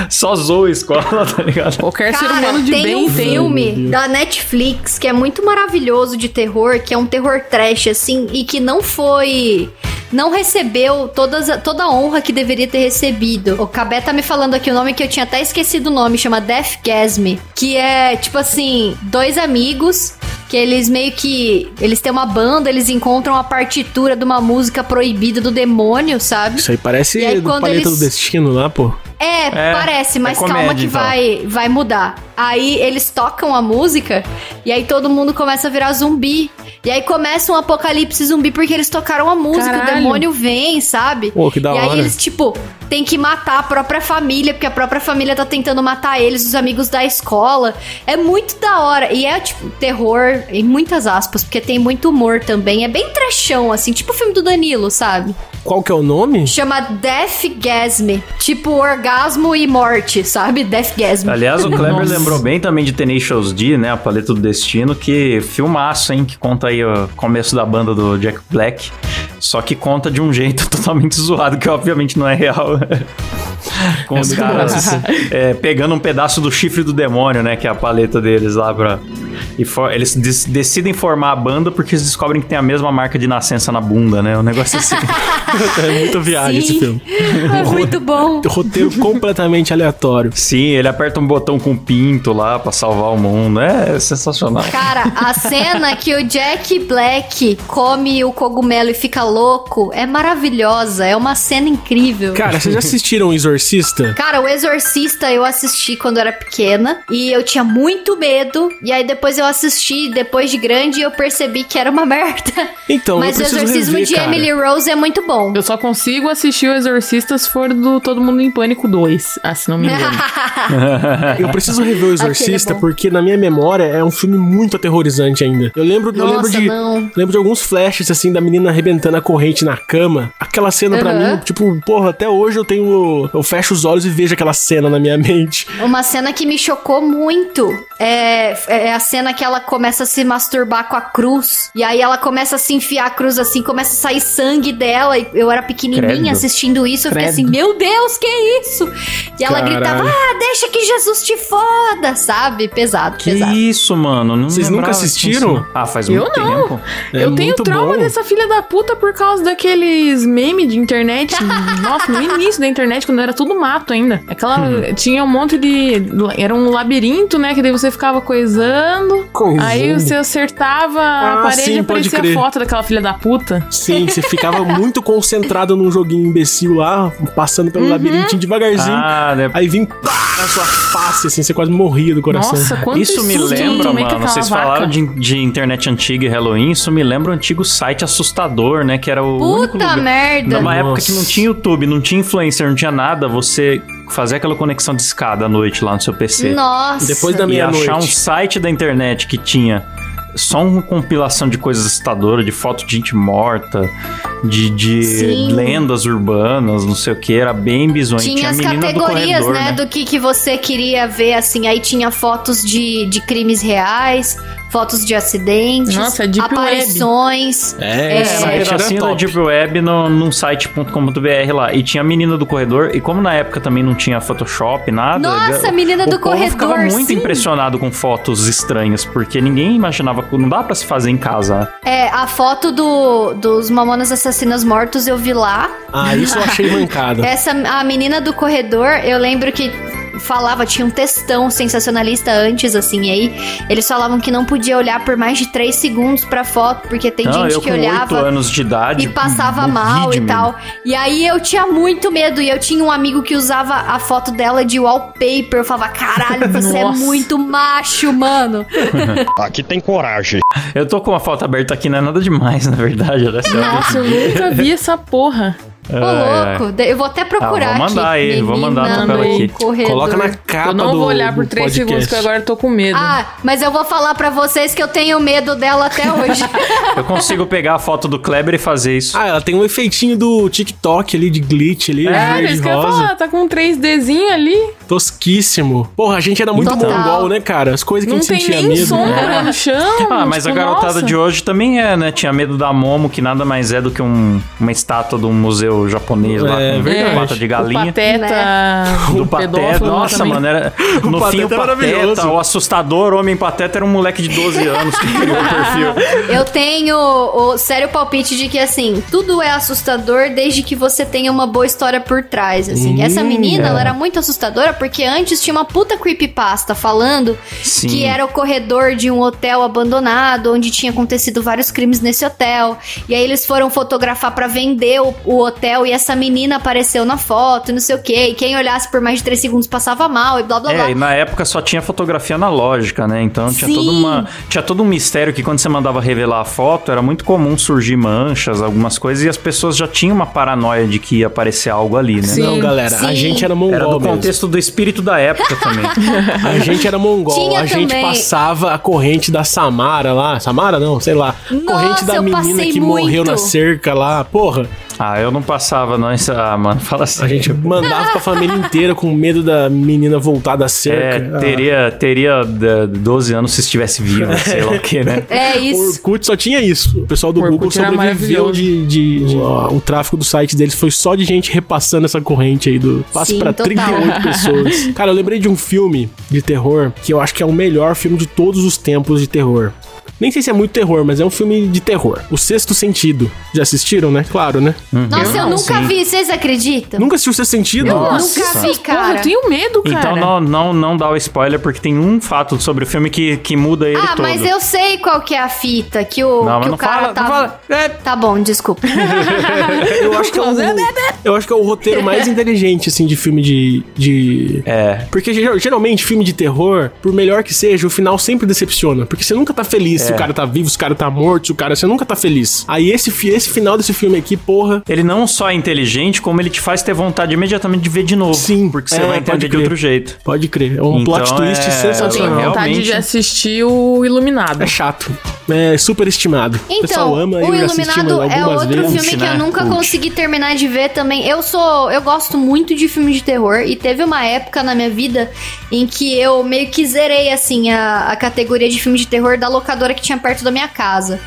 Speaker 1: só zoa a escola, tá ligado?
Speaker 3: Qualquer ser
Speaker 4: Cara,
Speaker 3: humano de
Speaker 4: tem
Speaker 3: bem
Speaker 4: um
Speaker 3: tem.
Speaker 4: filme da Netflix que é muito maravilhoso de terror, que é um terror trash, assim, e que não foi. Não recebeu todas, toda a honra que deveria ter recebido. O Cabé tá me falando aqui o nome que eu tinha até esquecido o nome, chama Deathgasm. Que é, tipo assim, dois amigos que eles meio que. Eles têm uma banda, eles encontram a partitura de uma música proibida do demônio, sabe?
Speaker 2: Isso aí parece
Speaker 4: E aí,
Speaker 2: do
Speaker 4: quando
Speaker 2: Paleta
Speaker 4: eles-
Speaker 2: do Destino lá, pô.
Speaker 4: É,
Speaker 1: É,
Speaker 4: parece,
Speaker 1: é
Speaker 4: mas calma
Speaker 1: comédia,
Speaker 4: que
Speaker 1: então.
Speaker 4: vai, vai mudar. Aí eles tocam a música e aí todo mundo começa a virar zumbi. E aí começa um apocalipse zumbi porque eles tocaram a música,
Speaker 3: Caralho.
Speaker 4: o demônio vem, sabe?
Speaker 2: Pô, que da
Speaker 4: e aí
Speaker 2: hora.
Speaker 4: eles, tipo, tem que matar a própria família, porque a própria família tá tentando matar eles, os amigos da escola. É muito da hora. E é, tipo, terror, em muitas aspas, porque tem muito humor também. É bem trechão, assim, tipo o filme do Danilo, sabe?
Speaker 2: Qual que é o nome?
Speaker 4: Chama Deathgasm. Tipo orgasmo e morte, sabe? Deathgasm.
Speaker 1: Aliás, o Kleber lembrou bem também de Tenacious D, né? A Paleta do Destino, que filmaço, hein? Que conta aí o começo da banda do Jack Black. Só que conta de um jeito totalmente zoado, que obviamente não é real. Com
Speaker 2: É
Speaker 1: os
Speaker 2: muito
Speaker 1: caras é, pegando um pedaço do chifre do demônio, né? Que é a paleta deles lá pra. E for- eles des- decidem formar a banda porque eles descobrem que tem a mesma marca de nascença na bunda, né? Um negócio assim.
Speaker 2: É muito viagem esse
Speaker 4: Sim.
Speaker 2: filme.
Speaker 4: É muito bom.
Speaker 2: Roteiro completamente aleatório.
Speaker 1: Sim, ele aperta um botão com pinto lá pra salvar o mundo. É sensacional.
Speaker 4: Cara, a cena que o Jack Black come o cogumelo e fica louco é maravilhosa. É uma cena incrível.
Speaker 2: Cara, vocês já assistiram o Exorcista?
Speaker 4: Cara, o Exorcista eu assisti quando eu era pequena e eu tinha muito medo. E aí depois eu assisti, depois de grande, e eu percebi que era uma merda.
Speaker 2: Então,
Speaker 4: Mas
Speaker 2: eu
Speaker 4: o Exorcismo
Speaker 2: rever,
Speaker 4: de
Speaker 2: cara.
Speaker 4: Emily Rose é muito bom.
Speaker 3: Eu só consigo assistir o Exorcista se for do Todo Mundo em Pânico 2, ah, se não me engano.
Speaker 2: Eu preciso rever o Exorcista
Speaker 4: é bom.
Speaker 2: porque na minha memória é um filme muito aterrorizante ainda. Eu lembro, eu lembro
Speaker 4: Nossa,
Speaker 2: de
Speaker 4: não.
Speaker 2: lembro de alguns flashes assim da menina arrebentando a corrente na cama. Aquela cena pra
Speaker 4: Aham.
Speaker 2: mim, tipo, porra, até hoje eu tenho eu fecho os olhos e vejo aquela cena na minha mente.
Speaker 4: Uma cena que me chocou muito é, é a cena que ela começa a se masturbar com a cruz. E aí ela começa a se enfiar a cruz assim, começa a sair sangue dela. E eu era pequenininha
Speaker 1: Credo.
Speaker 4: assistindo isso. Eu fiquei
Speaker 3: Credo.
Speaker 4: assim, meu Deus, que isso? E ela
Speaker 2: Caralho.
Speaker 4: gritava, ah, deixa que Jesus te foda, sabe? Pesado,
Speaker 1: Que
Speaker 4: pesado.
Speaker 1: isso, mano? Não
Speaker 2: Vocês nunca assistiram?
Speaker 1: Ah, faz
Speaker 3: Eu
Speaker 1: muito
Speaker 3: não.
Speaker 1: tempo.
Speaker 2: É
Speaker 3: eu tenho trauma
Speaker 2: bom.
Speaker 3: dessa filha da puta por causa daqueles memes de internet. Nossa, no início da internet, quando era tudo mato ainda. Aquela.
Speaker 2: Hum.
Speaker 3: Tinha um monte de. Era um labirinto, né? Que daí você ficava coisando.
Speaker 2: Coisando.
Speaker 3: Aí você acertava
Speaker 2: Ah,
Speaker 3: a parede
Speaker 2: sim,
Speaker 3: e aparecia
Speaker 2: crer.
Speaker 3: a foto daquela filha da puta.
Speaker 2: Sim, você ficava muito concentrado num joguinho imbecil lá, passando pelo labirintinho devagarzinho.
Speaker 1: Ah, né?
Speaker 2: Aí vim pá, na sua face, assim, você quase morria do coração.
Speaker 3: Nossa, quanto
Speaker 1: Isso me lembra,
Speaker 3: com
Speaker 1: mano. Vocês
Speaker 3: vaca.
Speaker 1: falaram de, de internet antiga e Halloween. Isso me lembra um antigo site assustador, né? Que era o. único
Speaker 4: Puta
Speaker 1: lugar-
Speaker 4: merda.
Speaker 1: Numa época
Speaker 2: Nossa.
Speaker 1: que não tinha YouTube, não tinha influencer, não tinha nada, você fazer aquela conexão de escada à noite lá no seu PC.
Speaker 4: Nossa.
Speaker 2: Depois da
Speaker 1: e
Speaker 2: meia-noite.
Speaker 1: achar um site da internet que tinha só uma compilação de coisas assustadoras, de foto de gente morta, de, de lendas urbanas, não sei o que, era bem bizonho.
Speaker 4: Tinha,
Speaker 1: tinha a
Speaker 4: as
Speaker 1: menina do
Speaker 4: categorias,
Speaker 1: corredor,
Speaker 4: né, do que, que você queria ver, assim. Aí tinha fotos de, de crimes reais, fotos de acidentes,
Speaker 3: Nossa, Deep
Speaker 4: aparições.
Speaker 2: É,
Speaker 4: É,
Speaker 1: pedacinho da
Speaker 2: top.
Speaker 1: Deep Web no, num site.com.br lá. E tinha a menina do corredor. E como na época também não tinha Photoshop, nada.
Speaker 4: Nossa, a menina
Speaker 1: o
Speaker 4: do
Speaker 1: povo ficava
Speaker 4: corredor,
Speaker 1: muito
Speaker 4: sim.
Speaker 1: impressionado com fotos estranhas. Porque ninguém imaginava. Não dá pra se fazer em casa.
Speaker 4: É, a foto do, dos Mamonas Assassinas Mortos eu vi lá.
Speaker 2: Ah, isso eu achei mancada.
Speaker 4: Essa, a menina do corredor, eu lembro que falava, tinha um textão sensacionalista antes, assim, e aí eles falavam que não podia olhar por mais de três segundos pra foto, porque tem
Speaker 1: não,
Speaker 4: gente
Speaker 1: eu
Speaker 4: que
Speaker 1: com
Speaker 4: olhava...
Speaker 1: 8 anos de idade.
Speaker 4: E passava mal e tal. E aí eu tinha muito medo. E eu tinha um amigo que usava a foto dela de wallpaper. Eu falava, caralho, você é muito macho, mano.
Speaker 7: Aqui tem coragem.
Speaker 1: Eu tô com a foto aberta aqui, não é nada demais, na verdade. Olha só.
Speaker 3: Nossa, eu nunca vi essa porra.
Speaker 4: Ô,
Speaker 1: É,
Speaker 4: louco. Eu vou até procurar
Speaker 1: Ah, vou mandar
Speaker 4: aqui.
Speaker 1: aí, vou mandar a
Speaker 3: tabela aqui.
Speaker 4: corredor.
Speaker 2: Coloca na capa
Speaker 3: Eu não
Speaker 2: do
Speaker 3: vou olhar por
Speaker 2: do
Speaker 3: 3
Speaker 2: podcast.
Speaker 3: segundos, que agora eu tô com medo.
Speaker 4: Ah, mas eu vou falar pra vocês que eu tenho medo dela até hoje.
Speaker 1: Eu consigo pegar a foto do Kleber e fazer isso.
Speaker 2: Ah, ela tem um efeitinho do TikTok ali, de glitch ali,
Speaker 3: é, isso que eu ia falar, tá com um 3Dzinho ali.
Speaker 2: Tosquíssimo. Porra, a gente era muito
Speaker 4: Total.
Speaker 2: mongol, né, cara? As coisas que
Speaker 3: Não
Speaker 2: a gente
Speaker 3: tem
Speaker 2: sentia medo.
Speaker 3: sombra
Speaker 2: né?
Speaker 3: no chão.
Speaker 1: Ah, mas
Speaker 3: tipo,
Speaker 1: a garotada
Speaker 3: nossa.
Speaker 1: de hoje também é, né? Tinha medo da Momo, que nada mais é do que um- uma estátua de um museu japonês lá
Speaker 2: É,
Speaker 1: com
Speaker 2: verdade.
Speaker 1: pata de
Speaker 3: O
Speaker 1: galinha.
Speaker 3: Pateta.
Speaker 1: Do
Speaker 3: o
Speaker 1: Pateta, nossa,
Speaker 3: também.
Speaker 1: mano, era, no
Speaker 2: Pateta
Speaker 1: fim o
Speaker 2: é.
Speaker 1: Pateta, o assustador Homem Pateta era um moleque de 12 anos que criou o perfil.
Speaker 4: Eu tenho o sério palpite de que, assim, tudo é assustador desde que você tenha uma boa história por trás, assim.
Speaker 2: Hum,
Speaker 4: Essa menina,
Speaker 1: é.
Speaker 4: ela era muito assustadora porque antes tinha uma puta creepypasta falando
Speaker 1: Sim.
Speaker 4: que era o corredor de um hotel abandonado, onde tinha acontecido vários crimes nesse hotel. E aí eles foram fotografar pra vender o, o hotel e essa menina apareceu na foto, e não sei o quê. E quem olhasse por mais de 3 segundos passava mal e blá blá blá.
Speaker 1: É, e na época só tinha fotografia analógica, né? Então tinha
Speaker 4: Sim.
Speaker 1: toda uma, tinha todo um mistério que quando você mandava revelar a foto, era muito comum surgir manchas, algumas coisas, e as pessoas já tinham uma paranoia de que ia aparecer algo ali, né?
Speaker 3: Sim.
Speaker 2: Não, galera, a
Speaker 4: Sim.
Speaker 2: gente era mongol
Speaker 1: Era do
Speaker 2: mesmo.
Speaker 1: contexto do espírito da época também.
Speaker 2: A gente era mongol.
Speaker 4: Tinha
Speaker 2: a gente
Speaker 4: também.
Speaker 2: passava a corrente da Samara lá. Samara não, sei lá.
Speaker 4: Nossa,
Speaker 2: corrente da menina que morreu
Speaker 4: muito.
Speaker 2: na cerca lá. Porra,
Speaker 1: ah, eu não passava, não. Isso, ah, mano, fala assim.
Speaker 2: a gente mandava pra família inteira com medo da menina voltar da cerca.
Speaker 1: É, teria, teria eh, 12 anos se estivesse vivo, sei lá o que, né?
Speaker 4: É
Speaker 2: Ah, o
Speaker 4: isso.
Speaker 2: Orkut só tinha isso. O pessoal do
Speaker 3: O
Speaker 2: Google sobreviveu de. de, de- o tráfego do site deles foi só de gente repassando essa corrente aí do. Passa
Speaker 4: Sim,
Speaker 2: pra
Speaker 4: total.
Speaker 2: 38 pessoas. Cara, eu lembrei de um filme de terror que eu acho que é o melhor filme de todos os tempos de terror. Nem sei se é muito terror, mas é um filme de terror. O Sexto Sentido. Já assistiram, né? Claro, né?
Speaker 4: Nossa, eu,
Speaker 1: não,
Speaker 4: nunca
Speaker 1: sim.
Speaker 4: vi, vocês acreditam?
Speaker 2: Nunca assistiu o Sexto Sentido?
Speaker 1: Nossa.
Speaker 4: Nunca vi,
Speaker 3: Porra,
Speaker 4: cara.
Speaker 3: eu tenho medo, cara.
Speaker 1: Então não, não, não dá o spoiler, porque tem um fato sobre o filme que, que muda ele
Speaker 4: Ah,
Speaker 1: todo.
Speaker 4: mas eu sei qual que é a fita, que o,
Speaker 1: Não,
Speaker 4: que
Speaker 1: não
Speaker 4: o cara
Speaker 1: fala, não
Speaker 4: tava...
Speaker 1: fala. É,
Speaker 4: Tá bom, desculpa.
Speaker 2: Eu acho que é o, eu acho que é o roteiro mais inteligente, assim, de filme de. de...
Speaker 1: é.
Speaker 2: Porque geral- geralmente, filme de terror, por melhor que seja, o final sempre decepciona. Porque você nunca tá feliz se
Speaker 1: É.
Speaker 2: o cara tá vivo, se o cara tá morto, se o cara. Você nunca tá feliz. Aí esse, esse final desse filme aqui, porra.
Speaker 1: Ele não só é inteligente, como ele te faz ter vontade imediatamente de ver de novo.
Speaker 2: Sim,
Speaker 1: Porque você
Speaker 2: é,
Speaker 1: vai
Speaker 2: pode
Speaker 1: entender de outro jeito.
Speaker 2: Pode crer. É um
Speaker 1: Então,
Speaker 2: plot twist
Speaker 1: é-
Speaker 3: Eu tenho
Speaker 2: sensacional.
Speaker 1: Real-
Speaker 3: vontade
Speaker 1: realmente-
Speaker 3: de assistir o Iluminado.
Speaker 2: É chato. É super estimado. o
Speaker 4: Então,
Speaker 2: pessoal ama
Speaker 4: o
Speaker 2: eu já assisti
Speaker 4: Iluminado é outro
Speaker 2: vezes.
Speaker 4: filme que eu nunca
Speaker 1: Cult.
Speaker 4: consegui terminar de ver também. Eu sou, eu gosto muito de filme de terror e teve uma época na minha vida em que eu meio que zerei assim a, a categoria de filme de terror da locadora que tinha perto da minha casa.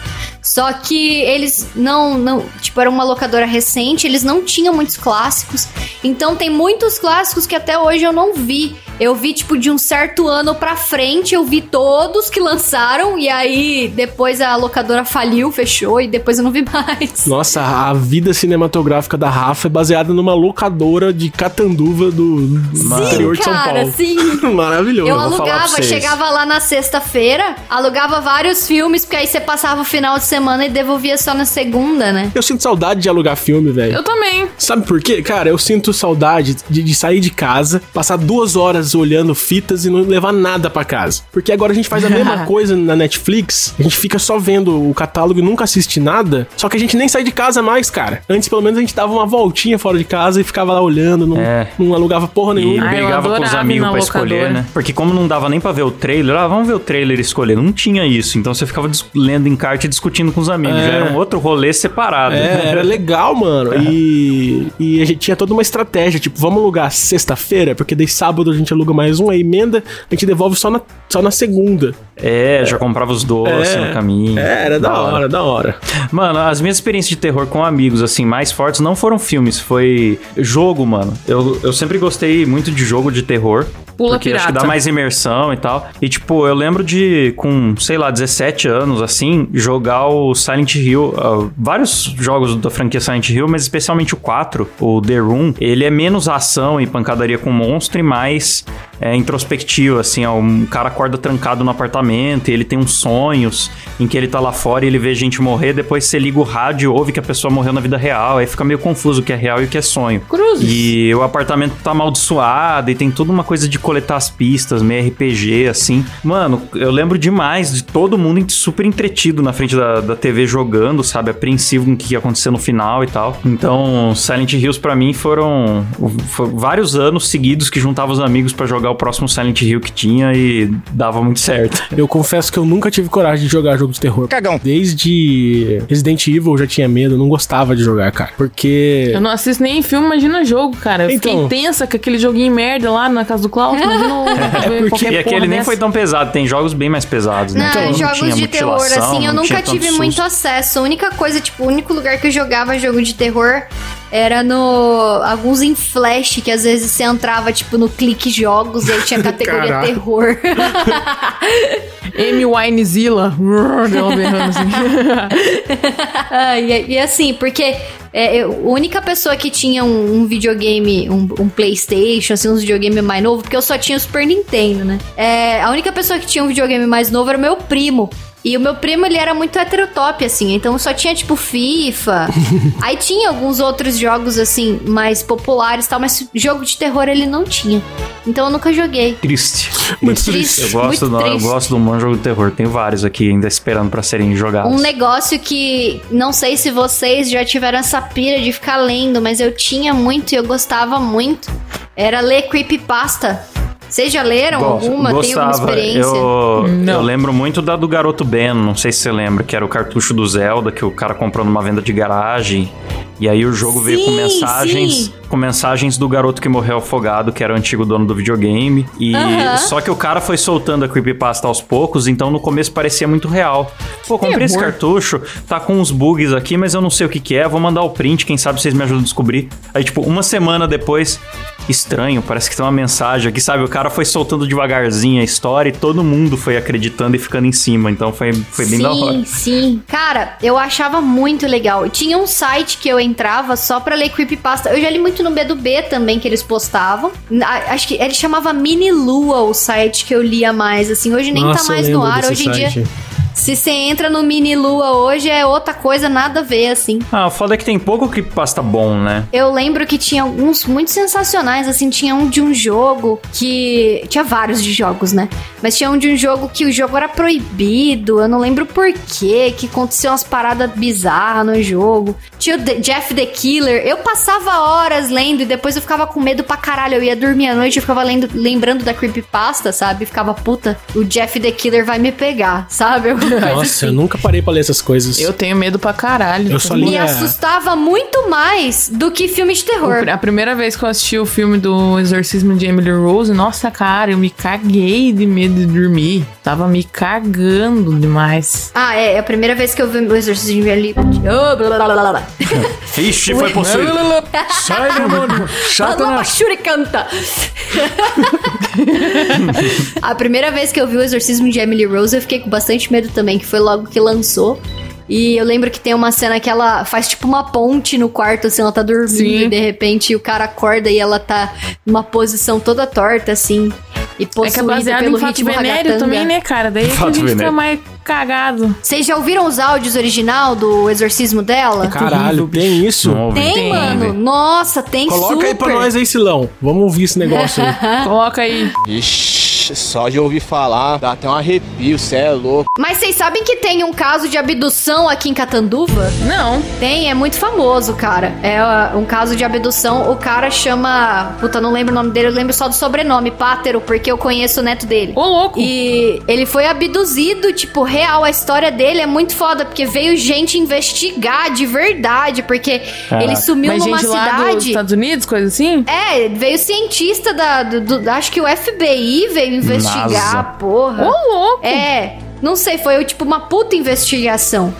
Speaker 4: Só que eles não, não, tipo, era uma locadora recente, eles não tinham muitos clássicos. Então tem muitos clássicos que até hoje eu não vi. Eu vi, tipo, de um certo ano pra frente, eu vi todos que lançaram, e aí depois a locadora faliu, fechou, e depois eu não vi mais.
Speaker 2: Nossa, a vida cinematográfica da Rafa é baseada numa locadora de Catanduva do, do interior de São Paulo.
Speaker 4: sim.
Speaker 2: Maravilhoso.
Speaker 4: Eu alugava, chegava lá na sexta-feira, alugava vários filmes, porque aí você passava o final de semana e devolvia só na segunda, né?
Speaker 2: Eu sinto saudade de alugar filme, velho.
Speaker 3: Eu também.
Speaker 2: Sabe por quê? Cara, eu sinto saudade de, de sair de casa, passar duas horas olhando fitas e não levar nada pra casa. Porque agora a gente faz a mesma coisa na Netflix, a gente fica só vendo o catálogo e nunca assiste nada, só que a gente nem sai de casa mais, cara. Antes, pelo menos, a gente dava uma voltinha fora de casa e ficava lá olhando, não,
Speaker 1: É.
Speaker 2: não alugava porra
Speaker 1: E
Speaker 2: nenhuma.
Speaker 3: Eu
Speaker 1: brigava com os amigos pra escolher, né? Porque como não dava nem pra ver o trailer, ah, vamos ver o trailer e escolher. Não tinha isso. Então você ficava lendo encarte e discutindo com os amigos.
Speaker 2: É.
Speaker 1: Já era um outro rolê separado.
Speaker 2: É, era legal, mano. E, e a gente tinha toda uma estratégia, tipo, vamos alugar sexta-feira, porque daí sábado a gente aluga mais um, aí emenda, a gente devolve só na, só na segunda.
Speaker 1: É, já comprava os doces no caminho.
Speaker 2: É, era da hora, da hora.
Speaker 1: Mano, as minhas experiências de terror com amigos, assim, mais fortes não foram filmes, foi jogo, mano. Eu, eu sempre gostei muito de jogo de terror.
Speaker 3: Pula
Speaker 1: porque acho que
Speaker 3: pirata.
Speaker 1: dá mais imersão e tal. E, tipo, eu lembro de, com, sei lá, 17 anos, assim, jogar o Silent Hill. ah, vários jogos da franquia Silent Hill, mas especialmente o 4, o The Room. Ele é menos ação e pancadaria com monstro e mais é, introspectivo, assim, ó, um cara acorda trancado no apartamento e ele tem uns sonhos em que ele tá lá fora e ele vê gente morrer, depois você liga o rádio e ouve que a pessoa morreu na vida real, aí fica meio confuso o que é real e o que é sonho.
Speaker 3: Cruzes.
Speaker 1: E o apartamento tá amaldiçoado e tem toda uma coisa de coletar as pistas, meio RPG, assim. Mano, eu lembro demais de todo mundo super entretido na frente da, da TV jogando, sabe? Apreensivo com o que ia acontecer no final e tal. Então, Silent Hills pra mim foram, foi vários anos seguidos que juntava os amigos pra jogar o próximo Silent Hill que tinha e dava muito certo.
Speaker 2: Eu confesso que eu nunca tive coragem de jogar jogo de terror.
Speaker 7: Cagão.
Speaker 2: Desde Resident Evil eu já tinha medo, eu não gostava de jogar, cara. Porque.
Speaker 3: Eu não assisto nem filme, imagina jogo, cara. Eu
Speaker 2: Então.
Speaker 3: fiquei tensa com aquele joguinho merda lá na casa do Klaus. Imagina ver
Speaker 2: porque-
Speaker 1: E aquele nem
Speaker 3: dessa.
Speaker 1: foi tão pesado, tem jogos bem mais pesados, né?
Speaker 4: Não,
Speaker 1: Então,
Speaker 4: jogos
Speaker 1: tinha
Speaker 4: de terror, assim, eu
Speaker 1: não
Speaker 4: nunca tive
Speaker 1: susto.
Speaker 4: muito acesso. A única coisa, tipo, o único lugar que eu jogava jogo de terror era no. alguns em flash, que às vezes você entrava, tipo, no clique jogos, e aí tinha categoria
Speaker 2: Caraca.
Speaker 4: terror.
Speaker 3: Amy Winezilla. Assim.
Speaker 4: Ah, e, e assim, porque é, eu- a única pessoa que tinha um, um videogame, um, um Playstation, assim, uns videogame mais novo, porque eu só tinha o Super Nintendo, né? É, a única pessoa que tinha um videogame mais novo era o meu primo. E o meu primo, ele era muito heterotop, assim, então só tinha, tipo, FIFA. Aí tinha alguns outros jogos, assim, mais populares e tal, mas jogo de terror ele não tinha. Então eu nunca joguei.
Speaker 1: Triste.
Speaker 2: Muito
Speaker 4: triste.
Speaker 1: Eu gosto,
Speaker 4: muito
Speaker 1: do, eu
Speaker 4: triste.
Speaker 1: gosto do bom jogo de terror. Tenho vários aqui ainda esperando pra serem jogados.
Speaker 4: Um negócio que não sei se vocês já tiveram essa pira de ficar lendo, mas eu tinha muito e eu gostava muito. Era ler creepypasta. Vocês já leram alguma? Tem alguma experiência?
Speaker 1: Eu,
Speaker 3: Não.
Speaker 1: eu lembro muito da do Garoto Ben, não sei se você lembra, que era o cartucho do Zelda que o cara comprou numa venda de garagem. E aí o jogo veio com
Speaker 4: Sim,
Speaker 1: mensagens,
Speaker 4: sim.
Speaker 1: Com mensagens do garoto que morreu afogado, que era o antigo dono do videogame. E
Speaker 4: Aham.
Speaker 1: só que o cara foi soltando a creepypasta aos poucos, então no começo parecia muito real. Pô, comprei esse cartucho, tá com uns bugs aqui, mas eu não sei o que que é, vou mandar o print, quem sabe vocês me ajudam a descobrir. Aí tipo, uma semana depois, estranho, parece que tem uma mensagem aqui, sabe? O cara foi soltando devagarzinho a história e todo mundo foi acreditando e ficando em cima, então foi, foi bem
Speaker 4: sim,
Speaker 1: da hora.
Speaker 4: sim. Cara, eu achava muito legal. Tinha um site que eu entrava só pra ler creepypasta. Eu já li muito no B do B também que eles postavam. Acho que ele chamava Mini Lua o site que eu lia mais, assim. Hoje nem
Speaker 2: Nossa,
Speaker 4: tá mais no ar. Hoje em dia,
Speaker 2: site.
Speaker 4: Se você entra no Mini Lua hoje, é outra coisa, nada a ver, assim.
Speaker 1: Ah, o foda é que tem pouco creepypasta bom, né?
Speaker 4: Eu lembro que tinha alguns muito sensacionais, assim, tinha um de um jogo que. Tinha vários de jogos, né? Mas tinha um de um jogo que o jogo era proibido, eu não lembro por quê, que aconteceu umas paradas bizarras no jogo. Tinha o The- Jeff the Killer, eu passava horas lendo e depois eu ficava com medo pra caralho. Eu ia dormir à noite e ficava lendo, lembrando da creepypasta, sabe? Ficava, puta, o Jeff the Killer vai me pegar, sabe? Coisa
Speaker 2: Nossa,
Speaker 4: assim.
Speaker 2: eu nunca parei pra ler essas coisas.
Speaker 3: Eu tenho medo pra caralho.
Speaker 2: Eu só
Speaker 4: Me
Speaker 2: li- É.
Speaker 4: assustava muito mais do que filme de terror.
Speaker 3: A primeira vez que eu assisti o filme do Exorcismo de Emily Rose, nossa, cara, eu me caguei de medo de dormir. Tava me cagando demais.
Speaker 4: Ah, é, é a primeira vez que eu vi o exorcismo de ali. Oh, blá, blá, blá, blá, blá.
Speaker 1: Ixi, foi possuído.
Speaker 2: Sai, demônio! Chata na...
Speaker 4: Pachuri canta! a primeira vez que eu vi o exorcismo de Emily Rose, eu fiquei com bastante medo também, que foi logo que lançou. E eu lembro que tem uma cena que ela faz tipo uma ponte no quarto, assim, ela tá dormindo
Speaker 3: Sim.
Speaker 4: e de repente o cara acorda e ela tá numa posição toda torta, assim. E
Speaker 3: É que
Speaker 4: possuída
Speaker 3: é baseado
Speaker 4: pelo
Speaker 3: em fato
Speaker 4: ritmo
Speaker 3: venéreo também, né, cara? Daí é que a gente fica
Speaker 1: venéreo.
Speaker 3: mais cagado.
Speaker 4: Vocês já ouviram os áudios original do exorcismo dela?
Speaker 2: Caralho, tem isso?
Speaker 1: Não.
Speaker 4: Tem,
Speaker 3: Tem,
Speaker 4: mano. Nossa, tem
Speaker 2: Coloca
Speaker 4: super.
Speaker 2: aí pra nós aí, Silão. Vamos ouvir esse negócio aí.
Speaker 3: Coloca aí.
Speaker 8: Ixi, só de ouvir falar, dá até um arrepio, cê é louco.
Speaker 4: Mas vocês sabem que tem um caso de abdução aqui em Catanduva?
Speaker 3: Não.
Speaker 4: Tem, é muito famoso, cara. É uh, um caso de abdução. O cara chama. Puta, não lembro o nome dele, eu lembro só do sobrenome, Pátero, porque eu conheço o neto dele.
Speaker 3: Ô, louco.
Speaker 4: E ele foi abduzido, tipo, real. A história dele é muito foda, porque veio gente investigar de verdade, porque ele sumiu
Speaker 3: Mas
Speaker 4: numa
Speaker 3: gente lá dos
Speaker 4: cidade.
Speaker 3: Estados Unidos, coisa assim?
Speaker 4: É, veio cientista da. do- do- acho que o FBI veio investigar
Speaker 1: NASA.
Speaker 4: a porra.
Speaker 3: Ô, louco.
Speaker 4: É, não sei, foi tipo uma puta investigação.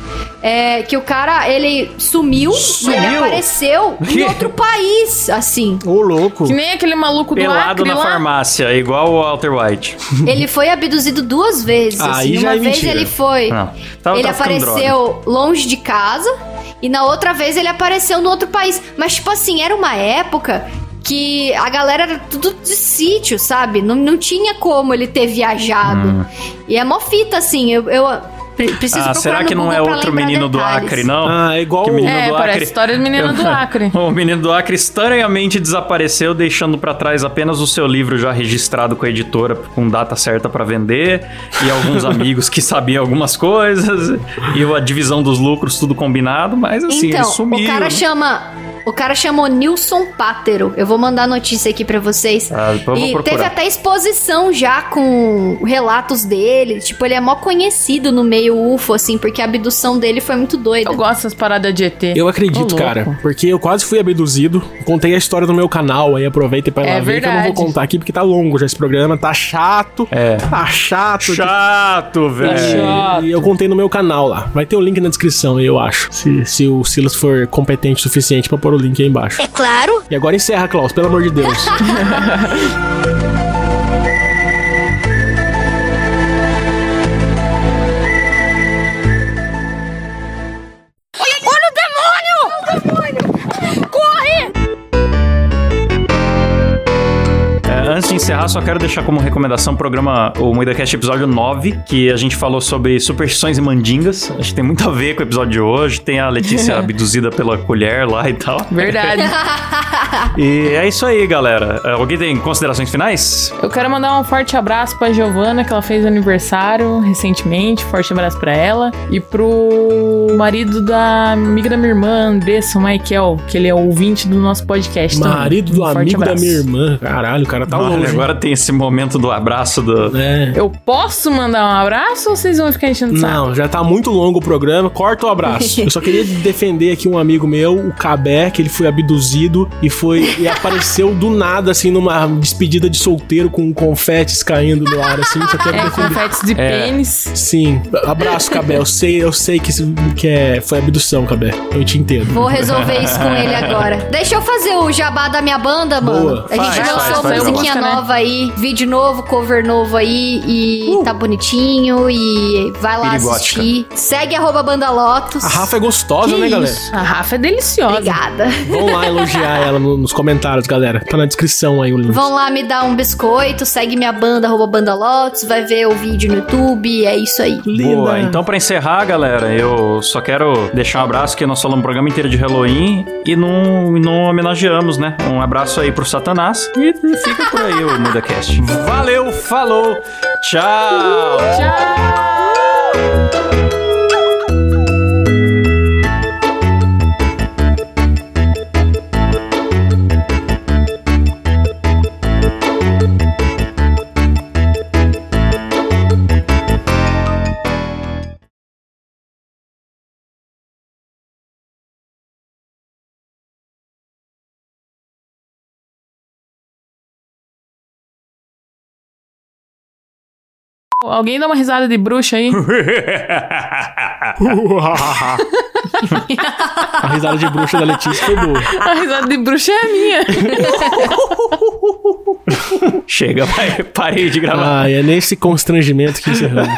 Speaker 4: É, que o cara, ele sumiu, e ele
Speaker 1: Sumiu?
Speaker 4: apareceu em
Speaker 1: Que?
Speaker 4: outro país, assim.
Speaker 2: Ô, louco.
Speaker 3: Que nem aquele maluco do
Speaker 1: Pelado
Speaker 3: Acre
Speaker 1: na
Speaker 3: lá.
Speaker 1: farmácia, igual o Walter White.
Speaker 4: ele foi abduzido duas vezes,
Speaker 2: Aí
Speaker 4: assim.
Speaker 2: já
Speaker 4: Uma
Speaker 2: é
Speaker 4: vez
Speaker 2: mentira.
Speaker 4: ele foi...
Speaker 1: Não. Tava
Speaker 4: ele apareceu longe de casa e na outra vez ele apareceu no outro país. Mas, tipo assim, era uma época que a galera era tudo de sítio, sabe? Não, não tinha como ele ter viajado.
Speaker 1: Hum.
Speaker 4: E é mó fita, assim, eu... eu Preciso
Speaker 1: Ah, será que não
Speaker 4: Google
Speaker 1: é outro menino do
Speaker 4: detalhes.
Speaker 1: Acre, não?
Speaker 2: Ah, é igual
Speaker 1: Que
Speaker 2: o-
Speaker 1: menino
Speaker 3: É,
Speaker 1: do
Speaker 3: parece
Speaker 1: Acre.
Speaker 3: história do menino do Acre.
Speaker 1: O menino do Acre estranhamente desapareceu, deixando pra trás apenas o seu livro já registrado com a editora, com data certa pra vender, e alguns amigos que sabiam algumas coisas, e a divisão dos lucros, tudo combinado, mas assim,
Speaker 4: então,
Speaker 1: ele sumiu.
Speaker 4: o cara chama... O cara chamou Nilson Pátero. Eu vou mandar a notícia aqui pra vocês.
Speaker 1: Ah,
Speaker 4: e
Speaker 1: procurar.
Speaker 4: teve até exposição já com relatos dele. Tipo, ele é mó conhecido no meio UFO, assim, porque a abdução dele foi muito doida.
Speaker 3: Eu gosto dessas paradas de ET.
Speaker 2: Eu acredito, cara, porque eu quase fui abduzido. Contei a história no meu canal, aí aproveita pra ir lá
Speaker 3: É
Speaker 2: ver, que eu não vou contar aqui porque tá longo já esse programa, tá chato.
Speaker 1: É.
Speaker 2: Tá chato.
Speaker 1: Chato, velho.
Speaker 3: É. chato.
Speaker 2: E eu contei no meu canal lá. Vai ter o link na descrição, eu acho. Se, se o Silas for competente o suficiente pra pôr o link aí embaixo.
Speaker 4: É claro.
Speaker 2: E agora encerra, Klaus, pelo amor de Deus.
Speaker 1: encerrar, só quero deixar como recomendação o programa, o MoidaCast episódio 9, que a gente falou sobre superstições e mandingas. Acho que tem muito a ver com o episódio de hoje. Tem a Letícia abduzida pela colher lá e tal.
Speaker 3: Verdade.
Speaker 1: E é isso aí, galera. É, Alguém tem considerações finais?
Speaker 3: Eu quero mandar um forte abraço pra Giovana, que ela fez aniversário recentemente. Forte abraço pra ela. E pro marido da amiga da minha irmã, Andressa, o Michael, que ele é ouvinte do nosso podcast. também.
Speaker 2: Marido do
Speaker 3: Um
Speaker 2: amigo da
Speaker 3: abraço.
Speaker 2: minha irmã. Caralho, o cara tá
Speaker 1: Olha,
Speaker 2: longe.
Speaker 1: agora tem esse momento do abraço do.
Speaker 2: É.
Speaker 3: Eu posso mandar um abraço ou vocês vão ficar enchendo o saco?
Speaker 2: Não, já tá muito longo o programa. Corta o abraço. Eu só queria defender aqui um amigo meu, o Cabé, que ele foi abduzido e foi e apareceu do nada, assim, numa despedida de solteiro com confetes caindo no ar, assim. Só quero
Speaker 3: É,
Speaker 2: defender.
Speaker 3: confetes de
Speaker 1: É.
Speaker 3: pênis.
Speaker 2: Sim. Abraço, Cabé. Eu sei, eu sei que, isso- que é, foi abdução, Cabé. Eu te entendo.
Speaker 4: Vou resolver isso com ele agora. Deixa eu fazer o jabá da minha banda, mano.
Speaker 2: Boa.
Speaker 4: A gente
Speaker 1: Faz,
Speaker 4: lançou
Speaker 1: faz, faz
Speaker 4: musiquinha
Speaker 3: né?
Speaker 4: nova aí, vídeo novo, cover novo aí, e
Speaker 2: Uh.
Speaker 4: tá bonitinho. E vai lá
Speaker 1: Pirigótica.
Speaker 4: assistir. Segue arroba Banda Lotus.
Speaker 2: A Rafa é gostosa,
Speaker 3: Que
Speaker 2: né, galera?
Speaker 3: isso? A Rafa é deliciosa.
Speaker 4: Obrigada.
Speaker 2: Vão lá elogiar ela no- nos comentários, galera. Tá na descrição aí o link.
Speaker 4: Vão lá me dar um biscoito, segue minha banda, arroba Banda Lotus, vai ver o vídeo no YouTube, é isso aí.
Speaker 1: Boa, então pra encerrar, galera, eu só quero deixar um abraço que nós falamos o programa inteiro de Halloween e não, não homenageamos, né? Um abraço aí pro Satanás e fica por aí o MudaCast. Valeu, falou, tchau!
Speaker 3: Alguém dá uma risada de bruxa aí?
Speaker 2: A risada de bruxa da Letícia foi boa.
Speaker 3: A risada de bruxa é a minha.
Speaker 1: Chega, parei de gravar.
Speaker 2: Ah, é nesse constrangimento que encerramos.